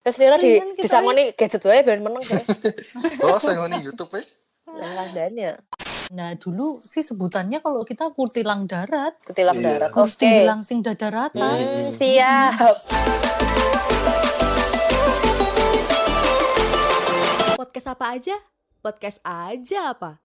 Terus Lira di kita disangoni gadget wae ben meneng sih. Oh, saya ini YouTube ya. Landanya. Nah dulu sih sebutannya kalau kita kutilang darat, Kutilang Iya. darat. Oke. tinggi langsing dadaratan. Hmm, siap. Podcast apa aja? Podcast aja apa?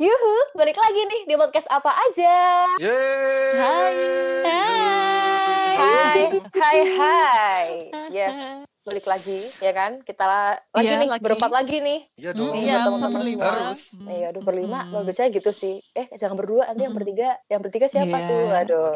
Yuhu, balik lagi nih di podcast apa aja. Yeay. Hai, hai, hai. Yes, balik lagi ya kan? Kita la- lagi Iya, nih lagi. berempat lagi nih. Iya dong. Iya, Iya, teman-teman sama semua. Harus. Iya, aduh berlima, bagusnya gitu sih. Eh, jangan berdua, nanti yang bertiga, yang bertiga siapa Iya. tuh? Aduh.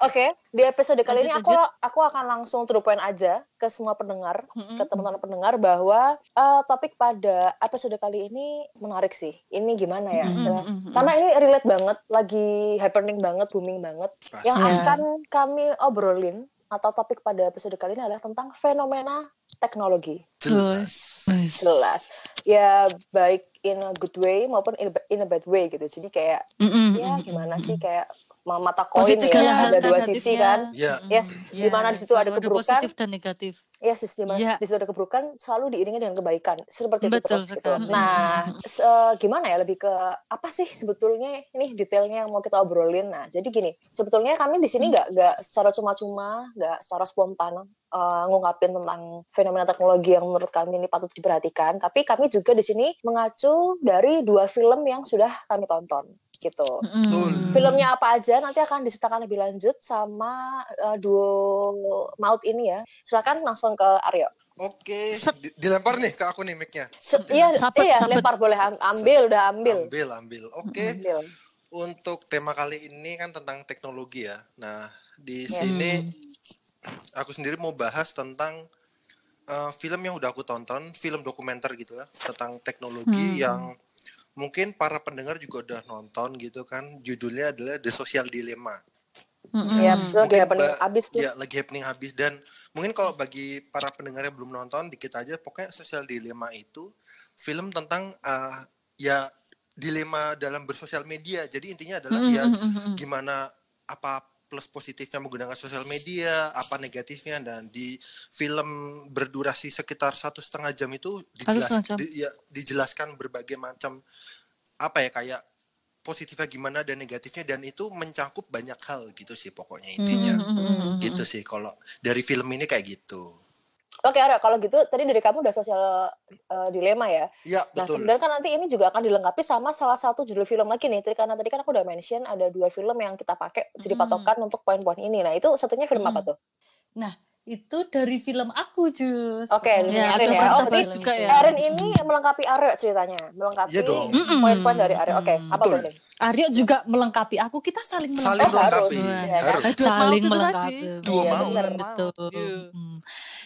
Oke, di episode kali ini Lanjut, aku aku akan langsung to point aja ke semua pendengar, Mm-mm. ke teman-teman pendengar bahwa eh, topik pada episode kali ini menarik sih. Ini gimana ya? Mm-mm, Karena- mm-mm. Karena ini relate banget, lagi happening banget, booming banget. Pasti. Yang Iya. akan kami obrolin atau topik pada episode kali ini adalah tentang fenomena teknologi. Jelas. Jelas. Ya baik in a good way maupun in a, in a bad way gitu. Jadi kayak Mm-mm, ya mm-mm, gimana sih kayak mata koin Positifnya, ya ada dua negatifnya. sisi kan. Iya. Yes, Iya, di mana di situ ada keburukan, positif dan negatif. yes, di mana Iya. di situ ada keburukan selalu diiringi dengan kebaikan. Seperti itu Betul terus gitu. Nah, se- eh, gimana ya lebih ke apa sih sebetulnya ini detailnya yang mau kita obrolin. Nah, jadi gini, sebetulnya kami di sini Hmm. nggak nggak secara cuma-cuma, nggak secara spontan eh, ngungkapin tentang fenomena teknologi yang menurut kami ini patut diperhatikan, tapi kami juga di sini mengacu dari dua film yang sudah kami tonton gitu. Mm-mm. Filmnya apa aja nanti akan diceritakan lebih lanjut sama eh, duo maut ini ya. Silakan langsung ke Aryo. Oke. Di- dilempar nih ke aku nih mic-nya. Iya, Sabet, iya, sabet. lempar boleh Am- ambil, udah ambil. Ambil, ambil. Oke. Ambil. Untuk tema kali ini kan tentang teknologi ya. Nah, di Ya. sini aku sendiri mau bahas tentang uh, film yang udah aku tonton, film dokumenter gitu ya, tentang teknologi Hmm. yang mungkin para pendengar juga udah nonton gitu kan. Judulnya adalah The Social Dilemma. Mm-mm. Ya, itu Mungkin dia pening ba- abis tuh. Ya, lagi happening habis dan mungkin kalau bagi para pendengar yang belum nonton dikit aja pokoknya Social Dilemma itu film tentang uh, ya dilema dalam bersosial media. Jadi intinya adalah ya Mm-mm. gimana apa plus positifnya menggunakan sosial media, apa negatifnya dan di film berdurasi sekitar satu setengah jam itu dijelas, di- ya, dijelaskan berbagai macam apa ya kayak positifnya gimana dan negatifnya dan itu mencakup banyak hal gitu sih pokoknya intinya. Mm-mm. gitu sih kalau dari film ini kayak gitu Oke, Aryo, kalau gitu tadi dari kamu udah sosial eh, dilema ya. ya Nah, betul sebenarnya kan nanti ini juga akan dilengkapi sama salah satu judul film lagi nih. Tadi- Karena tadi kan aku udah mention ada dua film yang kita pakai jadi Hmm. patokan untuk poin-poin ini. Nah, itu satunya film Hmm. apa tuh? Nah itu dari film aku Jus. Oke, ini Ya, Arin ya. Oh, berarti juga ya. Arin ini melengkapi Aryo ceritanya. Melengkapi Iya dong. poin-poin dari Aryo. Oke, apa Betul. tuh? Aryo juga melengkapi aku. Kita saling saling Oh, harus. melengkapi Iya, kan? harus Dua saling melengkapi. Dua Iya, maut. bener. Betul. Iya. Mm.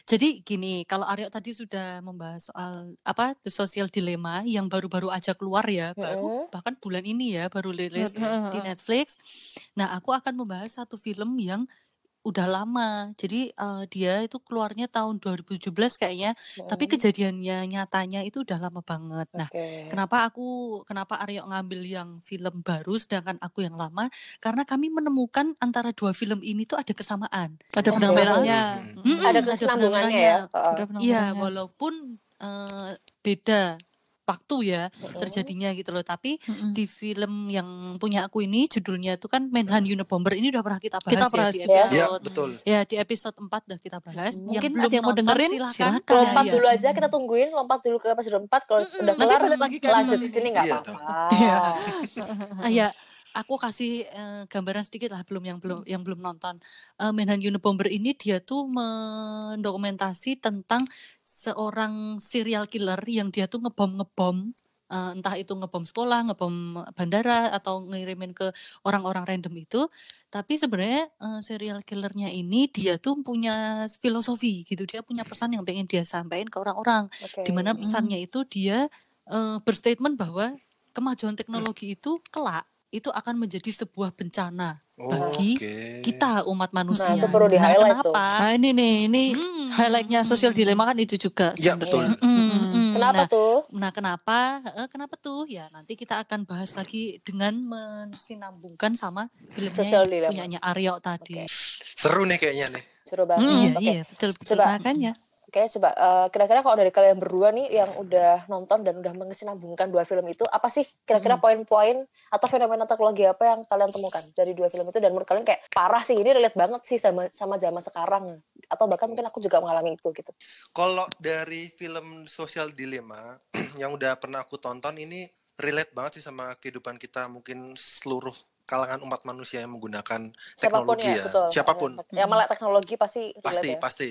Jadi gini, kalau Aryo tadi sudah membahas soal apa the social dilemma yang baru-baru aja keluar ya, baru bahkan bulan ini ya baru rilis di Netflix. Nah, aku akan membahas satu film yang udah lama. Jadi eh, dia itu keluarnya tahun 2017 kayaknya, tapi kejadiannya nyatanya itu udah lama banget. Nah. Kenapa aku kenapa Aryo ngambil yang film baru sedangkan aku yang lama? Karena kami menemukan antara dua film ini tuh ada kesamaan. Ada Oh. benang merahnya. Mm-mm, Ada kesinambungannya ya. Iya, walaupun eh, beda waktu ya Mm-mm. terjadinya gitu loh. Tapi Mm-mm. di film yang punya aku ini judulnya itu kan Manhunt Unabomber ini udah pernah kita bahas Kita ya bahas, di ya. ya episode betul ya di episode 4 udah kita bahas. Mungkin belum ada yang mau nonton, dengerin, silakan. silakan. Lompat Iya. dulu aja, kita tungguin. Lompat dulu ke episode 4. Kalau udah Nanti kelar, lagi ke lanjut di episode sini nggak Iya. apa-apa. Iya. Ah, ya, aku kasih eh, gambaran sedikit lah belum yang belum yang belum nonton. Eh, Manhunt Unabomber ini dia tuh mendokumentasi tentang seorang serial killer yang dia tuh ngebom ngebom eh, entah itu ngebom sekolah, ngebom bandara atau ngirimin ke orang-orang random itu. Tapi sebenarnya eh, serial killernya ini dia tuh punya filosofi gitu. Dia punya pesan yang pengen dia sampaikan ke orang-orang Oke. di mana pesannya itu dia eh, berstatement bahwa kemajuan teknologi itu kelak itu akan menjadi sebuah bencana bagi Oke. kita umat manusia. Nah, itu perlu di-highlight tuh. kenapa? Nah ini nih, ini Hmm. highlightnya sosial dilema kan itu juga. Ya, sebenarnya. betul. Mm, mm, mm. Kenapa nah, tuh? Nah, kenapa? Eh, kenapa tuh? Ya, nanti kita akan bahas lagi dengan mensinambungkan sama filmnya Dilemma. punyanya Aryo tadi. Oke. Seru nih kayaknya nih. Seru banget. Hmm, iya, Oke. iya, betul betul Coba. makanya. Oke, coba eh, kira-kira kalau dari kalian berdua nih yang udah nonton dan udah mengesinambungkan dua film itu, apa sih kira-kira poin-poin atau fenomena teknologi apa yang kalian temukan dari dua film itu dan menurut kalian kayak parah sih ini relate banget sih sama sama zaman sekarang atau bahkan mungkin aku juga mengalami itu gitu. Kalau dari film Social Dilemma yang udah pernah aku tonton ini relate banget sih sama kehidupan kita mungkin seluruh kalangan umat manusia yang menggunakan Siapa pun teknologi ya, ya. betul. Siapa pun. Yang melek teknologi pasti Pasti, ya. pasti.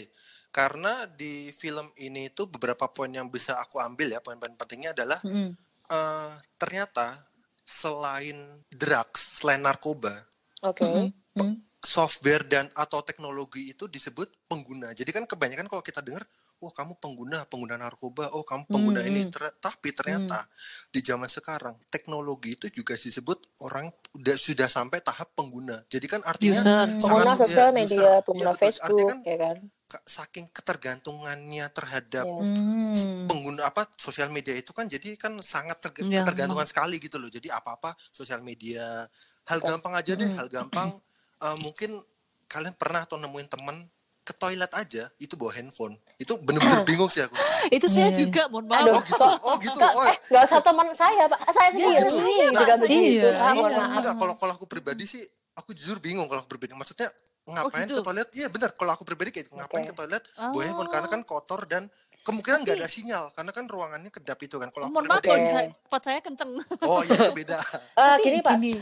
Karena di film ini tuh beberapa poin yang bisa aku ambil ya, poin-poin pentingnya adalah Mm-mm. eh, ternyata selain drugs, selain narkoba, Oke. Mm-mm. software dan atau teknologi itu disebut pengguna. Jadi kan kebanyakan kalau kita dengar, wah kamu pengguna, pengguna narkoba, oh kamu pengguna Hmm, ini. hmm. Ter- tapi ternyata di zaman sekarang teknologi itu juga disebut orang udah sudah sampai tahap pengguna. Jadi kan artinya User. Pengguna ya, sosial user. media, Iya, pengguna. Artinya Facebook, kan ya kan? ka- saking ketergantungannya terhadap Yes. Hmm. pengguna apa sosial media itu kan jadi kan sangat terga- Ya, ketergantungan sekali gitu loh. Jadi apa-apa sosial media. Hal gampang aja deh, hal gampang eh, mungkin kalian pernah atau nemuin temen ke toilet aja itu bawa handphone. Itu bener-bener bingung sih aku. Itu saya Hmm. juga, Iya, iya. mohon maaf. Aduh, Oh gitu. Oh gitu. Oh, eh, nggak usah teman saya, Pak. Saya sendiri Iya, juga saya, juga Pak. begitu. Iya. Oh, oh, enggak, kalau kalau aku pribadi sih aku jujur bingung kalau aku pribadi. Maksudnya ngapain gitu? ke toilet? Iya benar. Kalau aku pribadi kayak ngapain Oke. ke toilet? Bawa handphone karena kan kotor dan kemungkinan nggak ada sinyal karena kan ruangannya kedap itu kan. Kalau aku Mohon maaf pribadi- kalau saya, pot saya kenceng. Oh iya itu beda. Eh, Tapi gini, Pak. gini.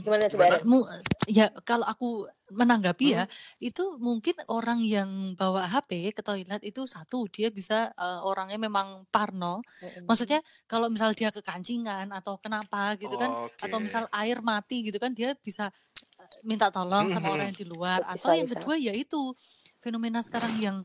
Gimana coba? Ya kalau aku menanggapi ya Hmm. itu mungkin orang yang bawa HP ke toilet itu satu dia bisa eh, orangnya memang parno Mm-mm. maksudnya kalau misal dia kekancingan atau kenapa gitu kan Oke. atau misal air mati gitu kan dia bisa eh, minta tolong sama orang yang di luar Bisa, atau yang bisa. kedua yaitu fenomena sekarang yang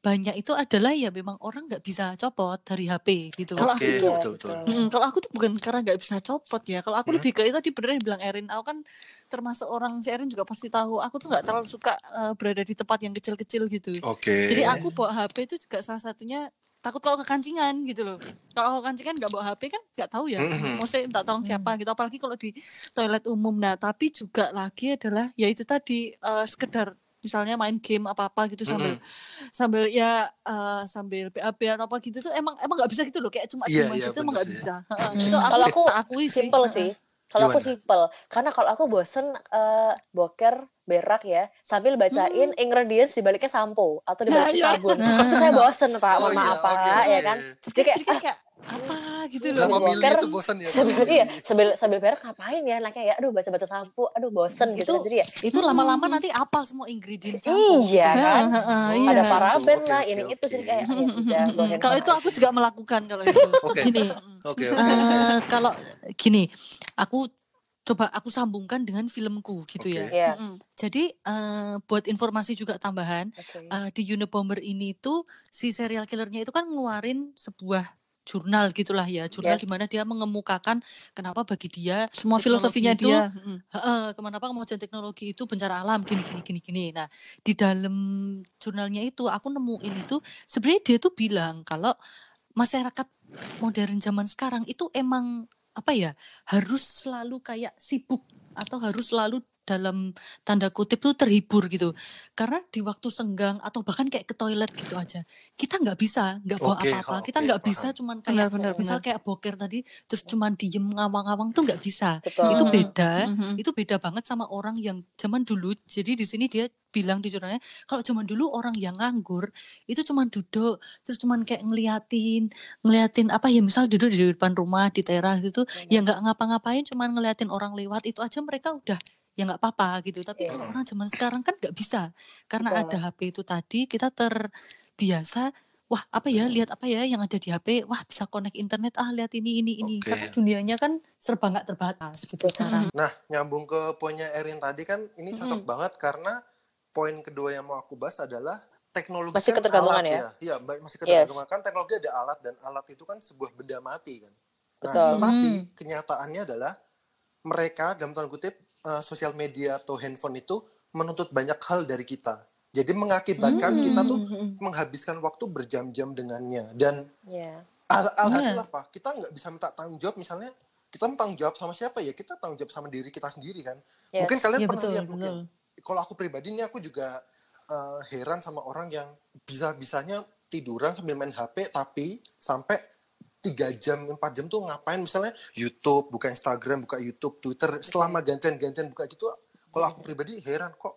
banyak itu adalah ya memang orang nggak bisa copot dari HP gitu Kalau Oke, aku tuh- betul betul. Mm, kalau aku tuh bukan karena nggak bisa copot ya. Kalau aku Hmm. lebih ke itu tadi bener yang bilang Erin. Aku kan termasuk orang si Erin juga pasti tahu. Aku tuh nggak terlalu suka eh, berada di tempat yang kecil-kecil gitu. Oke. Jadi aku bawa HP itu juga salah satunya takut kalau kekancingan gitu loh. Kalau kekancingan nggak bawa HP kan nggak tahu ya. Mhm. Maksudnya minta tolong siapa gitu. Apalagi kalau di toilet umum. Nah tapi juga lagi adalah ya itu tadi eh, sekedar misalnya main game apa apa gitu sambil sambil ya eh, sambil BAB atau apa gitu tuh emang emang nggak bisa gitu loh kayak cuma diem iya, aja tuh emang nggak sih. bisa. Itu aku, Kalau aku akui sih. Simple Heeh. sih. Kalau aku simple, karena kalau aku bosen eh, boker berak ya, sambil bacain ingredients di baliknya sampo atau di Nah, balik iya. sabun. Itu saya bosen pak, Oh mohon iya, maaf pak, oke, ya kan. Jadi, Jadi kayak, jadi kayak apa gitu loh. Berapa Sambil mili boker, itu bosan ya? sambil iya, sambil sambil berak ngapain ya, anaknya ya, aduh baca-baca sampo, aduh bosen gitu Itu- kan. Jadi ya, itu lama-lama nanti apal semua ingredient sampo iya kan. Iya. Ada paraben lah, ini itu jadi kayak ya sudah. Kalau itu aku juga melakukan kalau itu. Gini Oke, oke. eh, kalau gini aku coba aku sambungkan dengan filmku gitu ya Oke. Iya. Mm-mm. jadi eh, buat informasi juga tambahan Oke. eh, di Unabomber ini tuh si serial killernya itu kan ngeluarin sebuah jurnal gitulah ya jurnal Yes. di mana dia mengemukakan kenapa bagi dia Semua filosofinya itu, dia. Mm. Heeh, kenapa kemajuan teknologi itu bencana alam gini gini gini gini. Nah di dalam jurnalnya itu aku nemuin itu sebenarnya dia tuh bilang kalau masyarakat modern zaman sekarang itu emang apa ya harus selalu kayak sibuk atau harus selalu dalam tanda kutip tuh terhibur gitu karena di waktu senggang atau bahkan kayak ke toilet gitu aja kita nggak bisa nggak bawa apa-apa kita oke, nggak paham. bisa cuman kayak Benar, benar, misal benar. kayak boker tadi terus cuman diem ngawang-ngawang tuh nggak bisa Betul. itu beda Mhm. itu beda banget sama orang yang zaman dulu jadi di sini dia bilang di jurnalnya kalau zaman dulu orang yang nganggur itu cuman duduk terus cuman kayak ngeliatin ngeliatin apa ya misal duduk di depan rumah di teras gitu ya nggak ngapa-ngapain cuman ngeliatin orang lewat itu aja mereka udah ya nggak apa-apa gitu tapi Iya. kalau orang zaman sekarang kan nggak bisa karena Betul. ada HP itu tadi kita terbiasa wah apa ya lihat apa ya yang ada di HP wah bisa connect internet ah lihat ini ini ini Oke. karena dunianya kan serba nggak terbatas gitu sekarang Nah, nyambung ke poinnya Erin tadi kan ini cocok banget karena poin kedua yang mau aku bahas adalah teknologi Masih kan ketergantungan alat ya? Iya, ba- masih Yes. ketergantungan kan teknologi ada alat dan alat itu kan sebuah benda mati kan. Nah, Betul. tetapi kenyataannya adalah mereka dalam tanda kutip eh, sosial media atau handphone itu menuntut banyak hal dari kita. Jadi mengakibatkan kita tuh menghabiskan waktu berjam-jam dengannya dan Iya. Al alhasil Iya. apa? Kita nggak bisa minta tanggung jawab misalnya kita tanggung jawab sama siapa ya? Kita tanggung jawab sama diri kita sendiri kan. Yes. Mungkin kalian Iya, pernah betul, lihat mungkin. betul. Kalau aku pribadi nih aku juga eh, heran sama orang yang bisa-bisanya tiduran sambil main HP tapi sampai tiga jam empat jam tuh ngapain misalnya YouTube buka Instagram buka YouTube Twitter selama gantian-gantian buka gitu kalau aku pribadi heran kok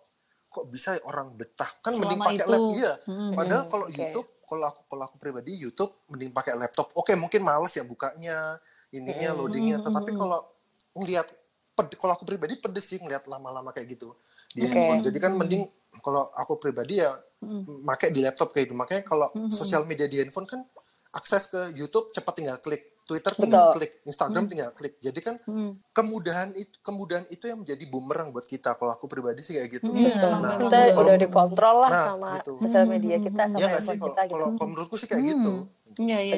kok bisa ya orang betah kan mending Selama pakai itu. lap iya Mm-mm. padahal kalau Oke. YouTube kalau aku kalau aku pribadi YouTube mending pakai laptop oke mungkin males ya bukanya ininya Mm-mm. loadingnya tetapi kalau ngelihat kalau aku pribadi pedes sih ngelihat lama-lama kayak gitu di Oke. handphone jadi kan mending kalau aku pribadi ya Mm-mm. pakai di laptop kayak gitu makanya kalau Mm-mm. sosial media di handphone kan akses ke YouTube cepat tinggal klik Twitter tinggal Betul. klik Instagram tinggal klik jadi kan Hmm. kemudahan itu kemudahan itu yang menjadi bumerang buat kita kalau aku pribadi sih kayak gitu Iya, Betul. Nah, kita kalau- udah dikontrol lah Nah, sama gitu. sosial media kita sama ya handphone kalau kita gitu. kalau kalau menurutku sih kayak gitu Iya, iya.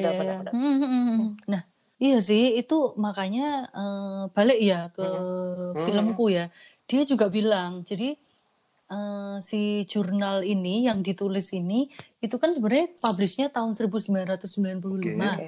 Hmm, hmm, hmm. Nah, iya sih itu makanya eh, balik ya ke filmku ya. Dia juga bilang, jadi eh, si jurnal ini yang ditulis ini itu kan sebenarnya publishnya tahun 1995. Oke.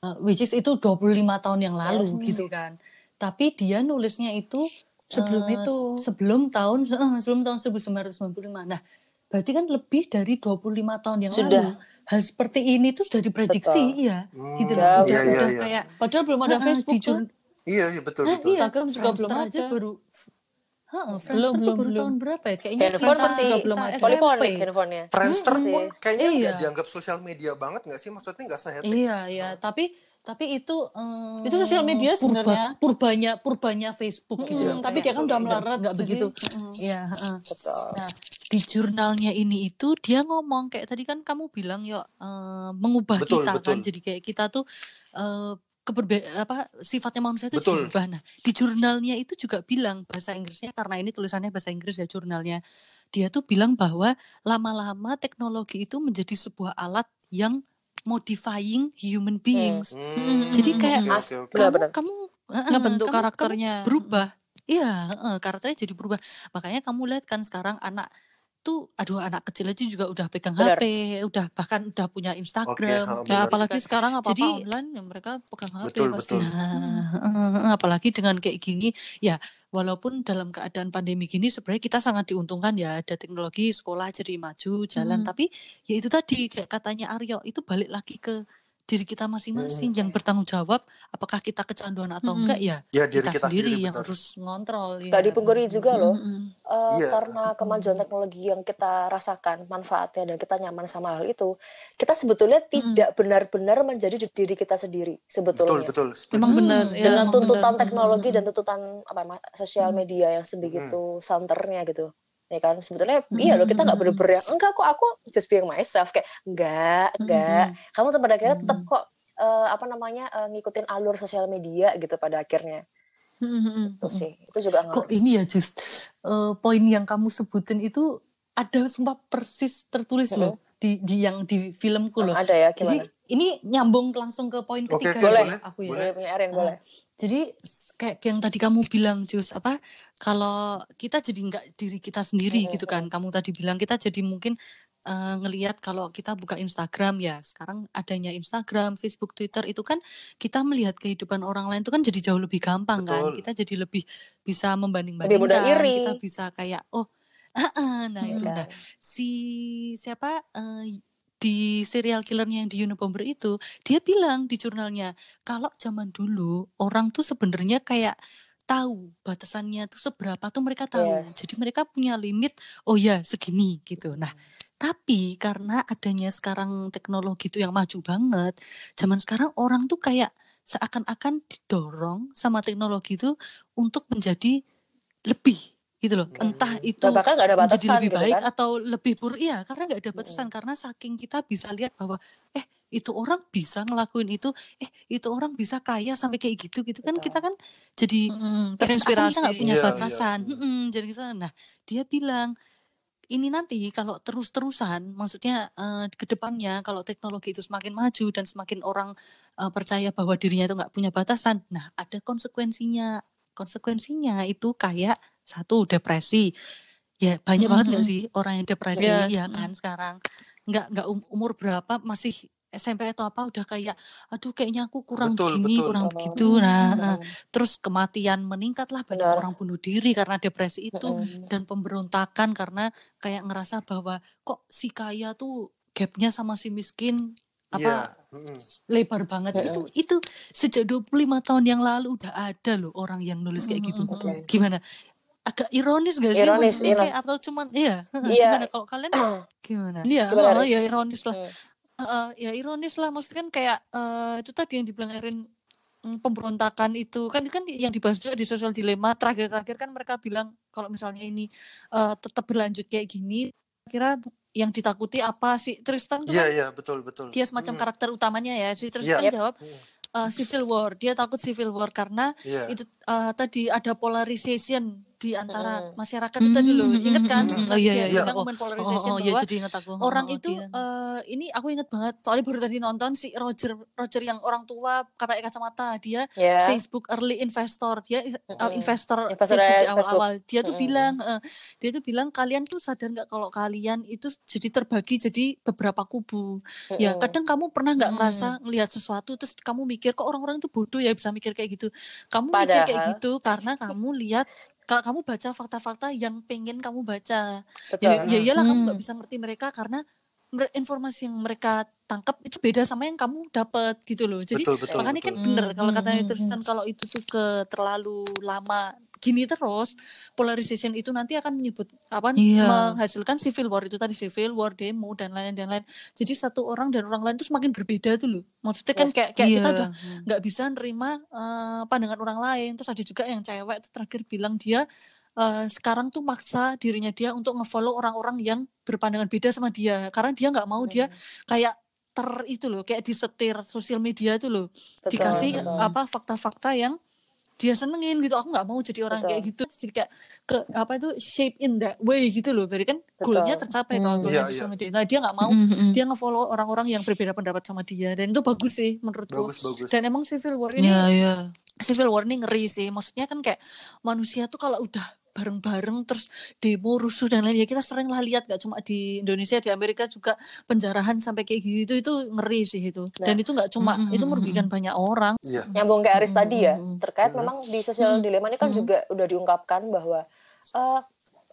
Eh, which is itu 25 tahun yang lalu Yes. gitu kan. Tapi dia nulisnya itu Sebelum eh, itu. sebelum tahun eh, sebelum tahun 1995. Nah, berarti kan lebih dari 25 tahun yang Sudah. lalu. Hal seperti ini tuh sudah diprediksi Betul. ya. Hmm, Gitu loh. Udah, udah iya. kayak Padahal belum ada Heeh, Facebook di jur- iya iya betul Hah, betul iya, Instagram juga belum aja ada. baru Heeh, Belum, belum, baru belum. tahun berapa ya? Kayaknya handphone kita masih belum ada poliponik handphonenya Friendster Hmm, pun sih. kayaknya Iya. nggak dianggap sosial media banget nggak sih maksudnya nggak sehetik Iya, iya, tapi tapi itu eh, Itu sosial media sebenarnya. purba, purbanya purbanya Facebook gitu. Iya, tapi dia kan udah betul. melarat. Nggak begitu. Iya, heeh. betul Nah, di jurnalnya ini itu dia ngomong kayak tadi kan kamu bilang yuk eh, mengubah Betul, kita kan. betul. Jadi kayak kita tuh eh keberbe apa sifatnya manusia itu Betul. diubah. Nah, di jurnalnya itu juga bilang bahasa Inggrisnya karena ini tulisannya bahasa Inggris ya jurnalnya. Dia tuh bilang bahwa lama-lama teknologi itu menjadi sebuah alat yang modifying human beings. Hmm, Jadi kayak oke, As- oke, oke. Benar, kamu benar. kamu eh, Ngebentuk kamu- kamu karakternya. berubah iya karakternya jadi berubah makanya kamu lihat kan sekarang anak tuh aduh anak kecil aja juga udah pegang Benar. HP udah bahkan udah punya Instagram Ya, Benar. apalagi kan. sekarang apa-apa Jadi- online ya mereka pegang HP Betul, pasti. betul. Nah, apalagi dengan kayak gini, ya walaupun dalam keadaan pandemi gini sebenarnya kita sangat diuntungkan ya ada teknologi sekolah jadi maju jalan, Hmm. tapi ya itu tadi kayak katanya Aryo itu balik lagi ke diri kita masing-masing yang bertanggung jawab apakah kita kecanduan atau Mm-mm. enggak ya Ya, diri kita, kita sendiri, sendiri, yang harus ngontrol ya. Gak dipungkiri juga loh Mm-mm. Eh, Iya. karena kemajuan teknologi yang kita rasakan manfaatnya dan kita nyaman sama hal itu kita sebetulnya tidak benar-benar menjadi di- diri kita sendiri betul sebetulnya betul setuju. Emang benar Hmm, ya, dengan tuntutan benar. teknologi dan tuntutan apa sosial media yang sebegitu santernya gitu ya kan? Sebetulnya iya loh kita nggak bener-bener yang enggak kok aku just being myself. Kayak enggak enggak. Kamu tuh pada akhirnya tetap kok eh, apa namanya eh, ngikutin alur sosial media gitu pada akhirnya. Mm-mm. itu sih. Itu juga Kok ngaruh. ini ya just eh, poin yang kamu sebutin itu ada sumpah persis tertulis loh di di yang di filmku loh. ada ya? Jadi gimana? ini nyambung langsung ke poin Oke, ketiga boleh. ya, aku ya. boleh. Punya Erin boleh Jadi kayak yang tadi kamu bilang Jus apa kalau kita jadi nggak diri kita sendiri gitu kan. Kamu tadi bilang kita jadi mungkin eh, ngelihat kalau kita buka Instagram ya sekarang adanya Instagram, Facebook, Twitter itu kan kita melihat kehidupan orang lain itu kan jadi jauh lebih gampang kan. Betul. Kita jadi lebih bisa Lebih membanding-bandingkan. iri. Kita bisa kayak oh nah itu Iya. nah si siapa eh, di serial killernya yang di Unabomber itu dia bilang di jurnalnya kalau zaman dulu orang tuh sebenarnya kayak tahu batasannya tuh seberapa tuh mereka tahu Yes. jadi mereka punya limit oh ya segini gitu nah tapi karena adanya sekarang teknologi itu yang maju banget zaman sekarang orang tuh kayak seakan-akan didorong sama teknologi itu untuk menjadi lebih gitu loh. Entah itu Dan bahkan nggak ada menjadi batasan lebih gitu baik kan? atau lebih buruk iya karena nggak ada batasan. Karena saking kita bisa lihat bahwa eh itu orang bisa ngelakuin itu. Eh itu orang bisa kaya sampai kayak gitu gitu kan. Betul. kita kan jadi kayak seakan kita Terinspirasi. nggak punya Iya, iya. batasan. Mm-mm, jadi kita nah dia bilang ini nanti kalau terus-terusan maksudnya eh, ke depannya kalau teknologi itu semakin maju dan semakin orang eh, percaya bahwa dirinya itu nggak punya batasan nah ada konsekuensinya. Konsekuensinya itu kayak satu depresi ya banyak banget nggak sih orang yang depresi Iya. ya kan sekarang nggak nggak um- umur berapa masih SMP atau apa udah kayak aduh kayaknya aku kurang Betul, gini betul. kurang begitu nah Mm-mm. eh, terus kematian meningkat lah banyak Benar. orang bunuh diri karena depresi itu Mm-mm. dan pemberontakan karena kayak ngerasa bahwa kok si kaya tuh gapnya sama si miskin apa Mm-mm. lebar banget itu Mm-mm. itu sejak 25 tahun yang lalu udah ada loh orang yang nulis kayak gitu Mm-mm. Oke. gimana agak ironis gak sih Ironis, maksudnya ironis. kayak atau cuman iya Iya. gimana kalau kalian gimana iya oh, ya ironis lah Hmm. Heeh, ya ironis lah maksudnya kan kayak eh, itu tadi yang dibilang Erin mm, pemberontakan itu kan kan yang dibahas juga di sosial dilema terakhir-terakhir kan mereka bilang kalau misalnya ini eh, tetap berlanjut kayak gini kira yang ditakuti apa sih Tristan tuh Iya, kan iya, betul, betul. dia semacam Mm. karakter utamanya ya si Tristan Yep. jawab eh, civil war dia takut civil war karena Iya. itu eh, tadi ada polarization di antara masyarakat itu tadi loh inget kan. Tadi Oh, iya, dia iya, iya. ngomongin oh, polarization oh, oh, iya bahwa jadi inget aku orang Oh, itu eh, ini aku inget banget soalnya baru tadi nonton si Roger Roger yang orang tua pakai kacamata dia Ya. Facebook early investor dia uh, investor Investor Facebook di Facebook. awal-awal dia tuh Mm-mm. bilang eh, dia tuh bilang kalian tuh sadar nggak kalau kalian itu jadi terbagi jadi beberapa kubu ya Mm-mm. kadang kamu pernah nggak Mm. ngerasa ngelihat sesuatu terus kamu mikir kok orang-orang itu bodoh ya bisa mikir kayak gitu kamu mikir kayak Padahal- gitu karena kamu lihat kalau kamu baca fakta-fakta yang pengen kamu baca Betul. ya, ya iyalah kamu Hmm. nggak bisa ngerti mereka karena informasi yang mereka tangkap itu beda sama yang kamu dapat gitu loh jadi Betul, betul, makanya kan betul. bener kalau Hmm, katanya hmm, Tristan kalau itu tuh ke terlalu lama gini terus polarization itu nanti akan menyebut apa Iya. menghasilkan civil war itu tadi civil war demo dan lain-lain dan lain jadi satu orang dan orang lain itu semakin berbeda tuh loh maksudnya kan Yes. kayak kayak kita Iya. udah nggak bisa nerima eh, pandangan orang lain terus ada juga yang cewek itu terakhir bilang dia eh, sekarang tuh maksa dirinya dia untuk ngefollow orang-orang yang berpandangan beda sama dia karena dia nggak mau dia kayak ter itu loh kayak disetir sosial media tuh loh Betul, dikasih betul. apa fakta-fakta yang dia senengin gitu aku nggak mau jadi orang Betul. kayak gitu jadi kayak ke apa itu shape in that way gitu loh berarti kan goalnya tercapai kalau Hmm. goalnya Iya, sosial iya. media nah dia nggak mau Mm-mm. dia ngefollow orang-orang yang berbeda pendapat sama dia dan itu bagus sih menurutku Bagus, bagus. dan emang civil war ini Iya, iya. civil war ini ngeri sih maksudnya kan kayak manusia tuh kalau udah bareng-bareng terus demo rusuh dan lain ya kita sering lah lihat gak cuma di Indonesia di Amerika juga penjarahan sampai kayak gitu itu ngeri sih itu dan itu nggak cuma Mm, mm, itu mm, merugikan banyak orang Iya. nyambung ke Aris tadi ya terkait Mm-mm. memang di sosial dilema ini kan Mm-mm. juga udah diungkapkan bahwa eh,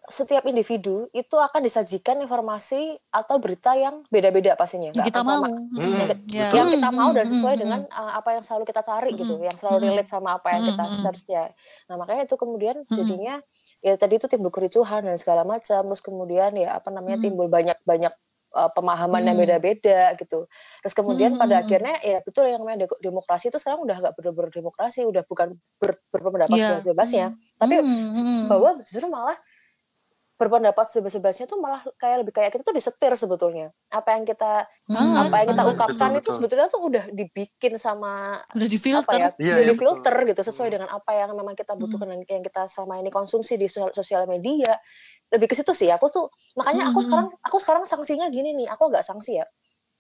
setiap individu itu akan disajikan informasi atau berita yang beda-beda pastinya yang nggak kita mau sama Mm, Mm, ya. betul. yang kita mau dan sesuai mm-mm. dengan uh, apa yang selalu kita cari gitu, Mm-mm. yang selalu relate sama apa yang kita Mm-mm. seharusnya. Nah makanya itu kemudian jadinya ya tadi itu timbul kericuhan dan segala macam, terus kemudian ya apa namanya Mm-mm. timbul banyak-banyak uh, pemahaman yang Mm. beda-beda gitu. Terus kemudian pada Mm-mm. akhirnya ya betul yang namanya de- demokrasi itu sekarang udah nggak bener-bener demokrasi, udah bukan ber- berpendapat Iya. sebebas-bebasnya, tapi Mm, mm. bahwa justru malah berpendapat sebebas-bebasnya tuh malah kayak lebih kayak kita tuh disetir sebetulnya apa yang kita Banget, apa yang kita banget. ungkapkan Betul, itu betul. sebetulnya tuh udah dibikin sama udah di apa ya udah iya, difilter betul. gitu sesuai Hmm. dengan apa yang memang kita butuhkan dan yang kita sama ini konsumsi di sosial, sosial media lebih ke situ sih aku tuh makanya aku Mm-mm. sekarang aku sekarang sanksinya gini nih aku agak sanksi ya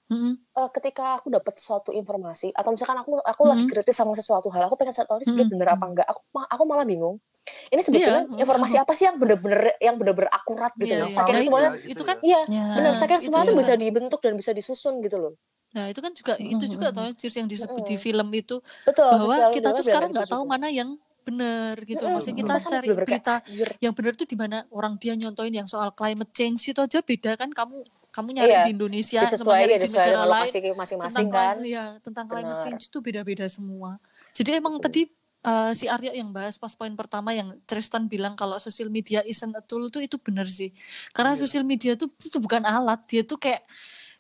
Mm-mm. Eh, ketika aku dapat suatu informasi atau misalkan aku aku lagi Mm-mm. kritis sama sesuatu hal aku pengen tahu ini sebenarnya Mm-mm. bener apa enggak aku aku malah bingung ini sebetulnya Iya, informasi apa sih yang bener-bener yang bener-bener akurat gitu Iya, loh iya. saking Nah, semuanya itu ya. kan iya Ya. benar saking itu semua tuh juga. bisa dibentuk dan bisa disusun gitu loh Nah itu kan juga itu juga tau Cheers, yang disebut di Mm-mm. film itu betul bahwa kita tuh sekarang itu nggak tahu juga. mana yang benar gitu. Mm-mm. Maksudnya kita cari bener-bener kayak, berita yang benar tuh di mana orang dia nyontoin yang soal climate change itu aja beda kan kamu kamu nyari Iya, di Indonesia sama nyari ya di negara lain masing-masing kan clim- ya, tentang climate change itu beda-beda semua. Jadi emang tadi eh, si Aryo yang bahas pas poin pertama yang Tristan bilang kalau sosial media isn't a tool tuh itu benar sih. Karena Iya. sosial media tuh itu bukan alat, dia tuh kayak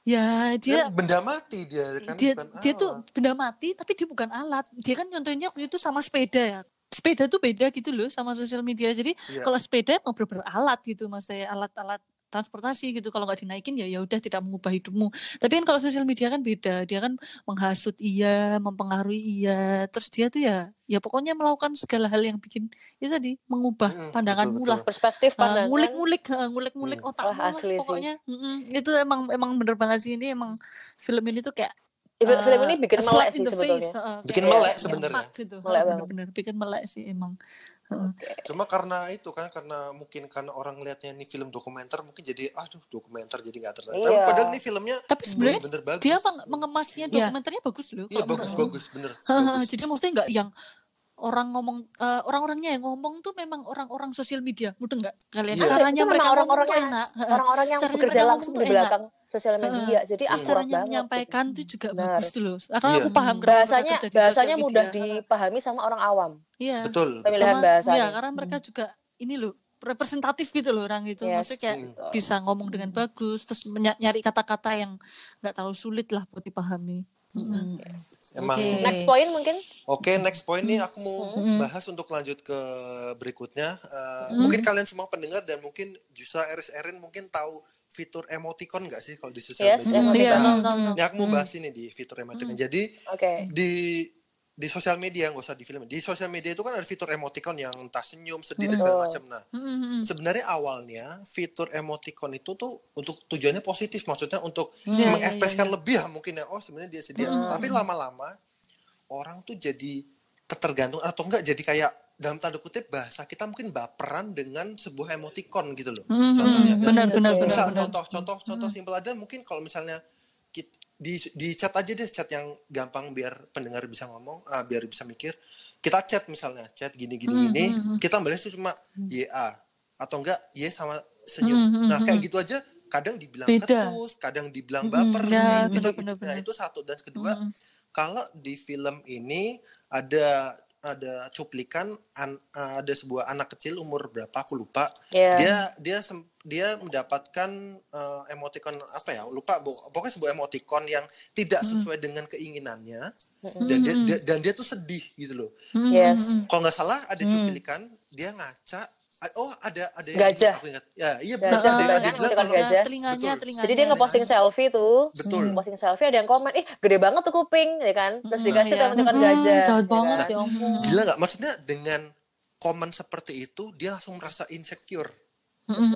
ya dia Dan benda mati dia kan dia bukan dia tuh alat. benda mati tapi dia bukan alat dia kan waktu itu sama sepeda ya sepeda tuh beda gitu loh sama sosial media jadi Iya. kalau sepeda mau bener alat gitu mas saya alat-alat transportasi gitu kalau nggak dinaikin ya ya udah tidak mengubah hidupmu tapi kan kalau sosial media kan beda dia kan menghasut iya mempengaruhi iya terus dia tuh ya ya pokoknya melakukan segala hal yang bikin itu tadi mengubah Mm-mm, pandanganmu betul, lah perspektif Uh, pandangan ngulik-ngulik uh, ngulik-ngulik Hmm. otakmu Wah, lah asli sih. pokoknya Mm-mm. itu emang emang bener banget sih ini emang film ini tuh kayak Film, eh, film ini bikin a melek sih sebetulnya. face, heeh, Bikin melek sebenarnya. gitu. Melek banget. bener-bener bikin melek sih emang. Cuma karena itu kan karena mungkin karena orang lihatnya ini film dokumenter mungkin jadi aduh dokumenter jadi nggak tertarik. Tapi Iya. padahal ini filmnya Tapi sebenarnya bener bagus. dia meng- mengemasnya Iya. dokumenternya bagus loh. Iya bagus aku. bagus bener. Bagus. Jadi maksudnya nggak yang orang ngomong eh, orang-orangnya yang ngomong tuh memang orang-orang sosial media, mudah nggak kalian? Iya. Caranya mereka orang-orang yang- enak. Orang-orang yang Caranya bekerja langsung di tuh enak. Sosial media. Jadi Terus akurat caranya banget. menyampaikan tuh juga Benar. bagus loh. Karena Iya. aku paham bahasanya di bahasanya mudah dipahami sama orang awam. Iya. Betul. Pemilihan Sama- bahasanya. Iya, karena mereka juga ini loh representatif gitu loh orang itu. Yes, Maksudnya kayak betul. bisa ngomong dengan bagus, terus nyari kata-kata yang nggak terlalu sulit lah buat dipahami. Emang Oke. Next point mungkin Oke, next point nih aku mau bahas untuk lanjut ke berikutnya. Eh, Mungkin kalian semua pendengar dan mungkin Jusa Eris Erin mungkin tahu fitur emoticon nggak sih kalau di sosial Yes, media? emoticon. Iya. Ini aku mau bahas ini di fitur emoticon. Jadi oke. di di sosial media nggak usah di film. Di sosial media itu kan ada fitur emoticon yang entah senyum, sedih dan segala macam. Nah, Mm-mm. sebenarnya awalnya fitur emoticon itu tuh untuk tujuannya positif, maksudnya untuk Iya, mengekspresikan lebih ya mungkin ya. Oh sebenarnya dia sedih. Tapi lama-lama orang tuh jadi ketergantungan atau enggak jadi kayak dalam tanda kutip bahasa kita mungkin baperan dengan sebuah emoticon gitu loh. Contohnya. Mm-mm. Benar, benar, benar, Misal benar. contoh contoh contoh simpel aja mungkin kalau misalnya kit- di di chat aja deh chat yang gampang biar pendengar bisa ngomong ah, biar bisa mikir. Kita chat misalnya chat gini gini Hmm, gini kita balasnya cuma ya atau enggak ya sama senyum. Nah kayak gitu aja kadang dibilang Beda. ketus kadang dibilang baper ya, itu, benar, itu, benar, nah, itu satu. Dan kedua kalau di film ini ada ada cuplikan an- ada sebuah anak kecil umur berapa aku lupa. Iya. dia dia sem- dia mendapatkan eh, emoticon apa ya lupa bo- pokoknya sebuah emoticon yang tidak sesuai dengan keinginannya. Dan dia, dia- dan dia tuh sedih gitu loh. Yes. kalau nggak salah ada cuplikan dia ngaca oh ada ada yang Gajah. aku ingat ya iya Gajah, benar ada, betul ada yang bilang kalau gajah. telinganya, Betul. telinganya. Jadi dia ngeposting selfie tuh, Betul. posting selfie ada yang komen, ih gede banget tuh kuping, ya kan? Terus dikasih iya. emoticon Hmm, gajah. jahat ya banget kan? ya ampun. gila nggak maksudnya dengan komen seperti itu dia langsung merasa insecure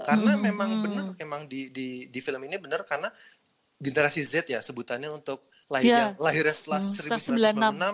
karena memang benar memang di di di film ini benar karena generasi Z ya sebutannya untuk lahir Iya. yang lahirnya setelah Hmm, setelah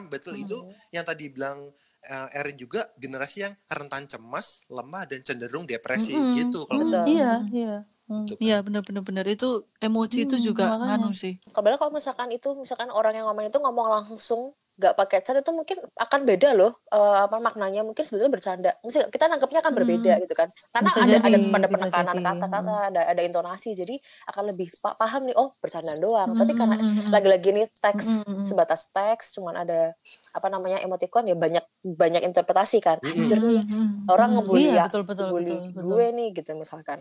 1996 betul itu yang tadi bilang eh, Erin juga generasi yang rentan cemas lemah dan cenderung depresi gitu kalau Betul. Iya, iya. Hmm. gitu kan. Iya benar-benar benar itu emosi itu juga makanya. nganu sih. Padahal kalau misalkan itu, misalkan orang yang ngomong itu ngomong langsung, nggak pakai chat itu mungkin akan beda loh, eh, apa maknanya mungkin sebetulnya bercanda. Mesti kita nangkepnya akan berbeda gitu kan, karena Bisa ada jadi, ada penekanan kata-kata, ada ada intonasi, jadi akan lebih pa- paham nih, oh bercandaan doang. Tapi karena lagi-lagi nih teks sebatas teks, cuman ada apa namanya emoticon ya banyak banyak interpretasi kan. Anjir nih orang ngebully Iya, ya, betul, betul, ngebully betul, betul. gue nih gitu misalkan.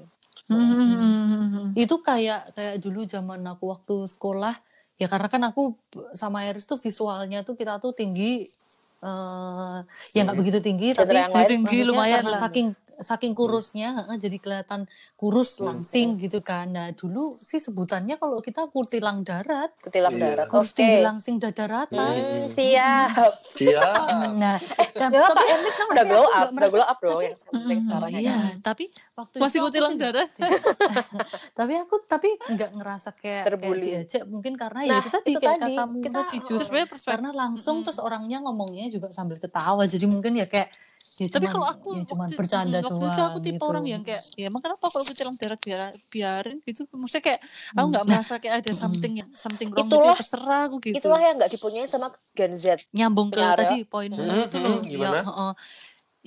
Itu kayak kayak dulu zaman aku waktu sekolah ya karena kan aku sama Iris tuh visualnya tuh kita tuh tinggi eh ya nggak begitu tinggi tapi yang lain tinggi lumayan lah. saking saking kurusnya heeh, jadi kelihatan kurus langsing gitu kan. Nah, dulu sih sebutannya kalau kita kutilang darat, Kutilang Iya. darat. kurus Oke. tinggi langsing dada rata. Hmm, siap. Siap. Nah, dan- Ya, tapi Pak kan udah glow up, udah glow up bro yang penting sekarang ya. Iya, kan? tapi waktu Masih kutilang sih- darah. tapi aku tapi nggak ngerasa kayak Terbully. kayak diajak mungkin karena ya Nah, itu tadi kayak katamu kita- perspektif- karena langsung terus orangnya ngomongnya juga sambil ketawa jadi mungkin ya kayak ya Tapi cuman- kalau aku ya cuman waktu, bercanda waktu doang itu aku tipe gitu. orang yang kayak ya emang kenapa kalau kutilang darat biar biarin gitu maksudnya kayak aku nggak merasa kayak ada something yang something wrong gitu Itulah- ya, terserah aku gitu Itulah yang nggak dipunyain sama Gen Z. nyambung ke Benar ya? tadi poin Hmm, itu hmm, loh gimana? ya, heeh.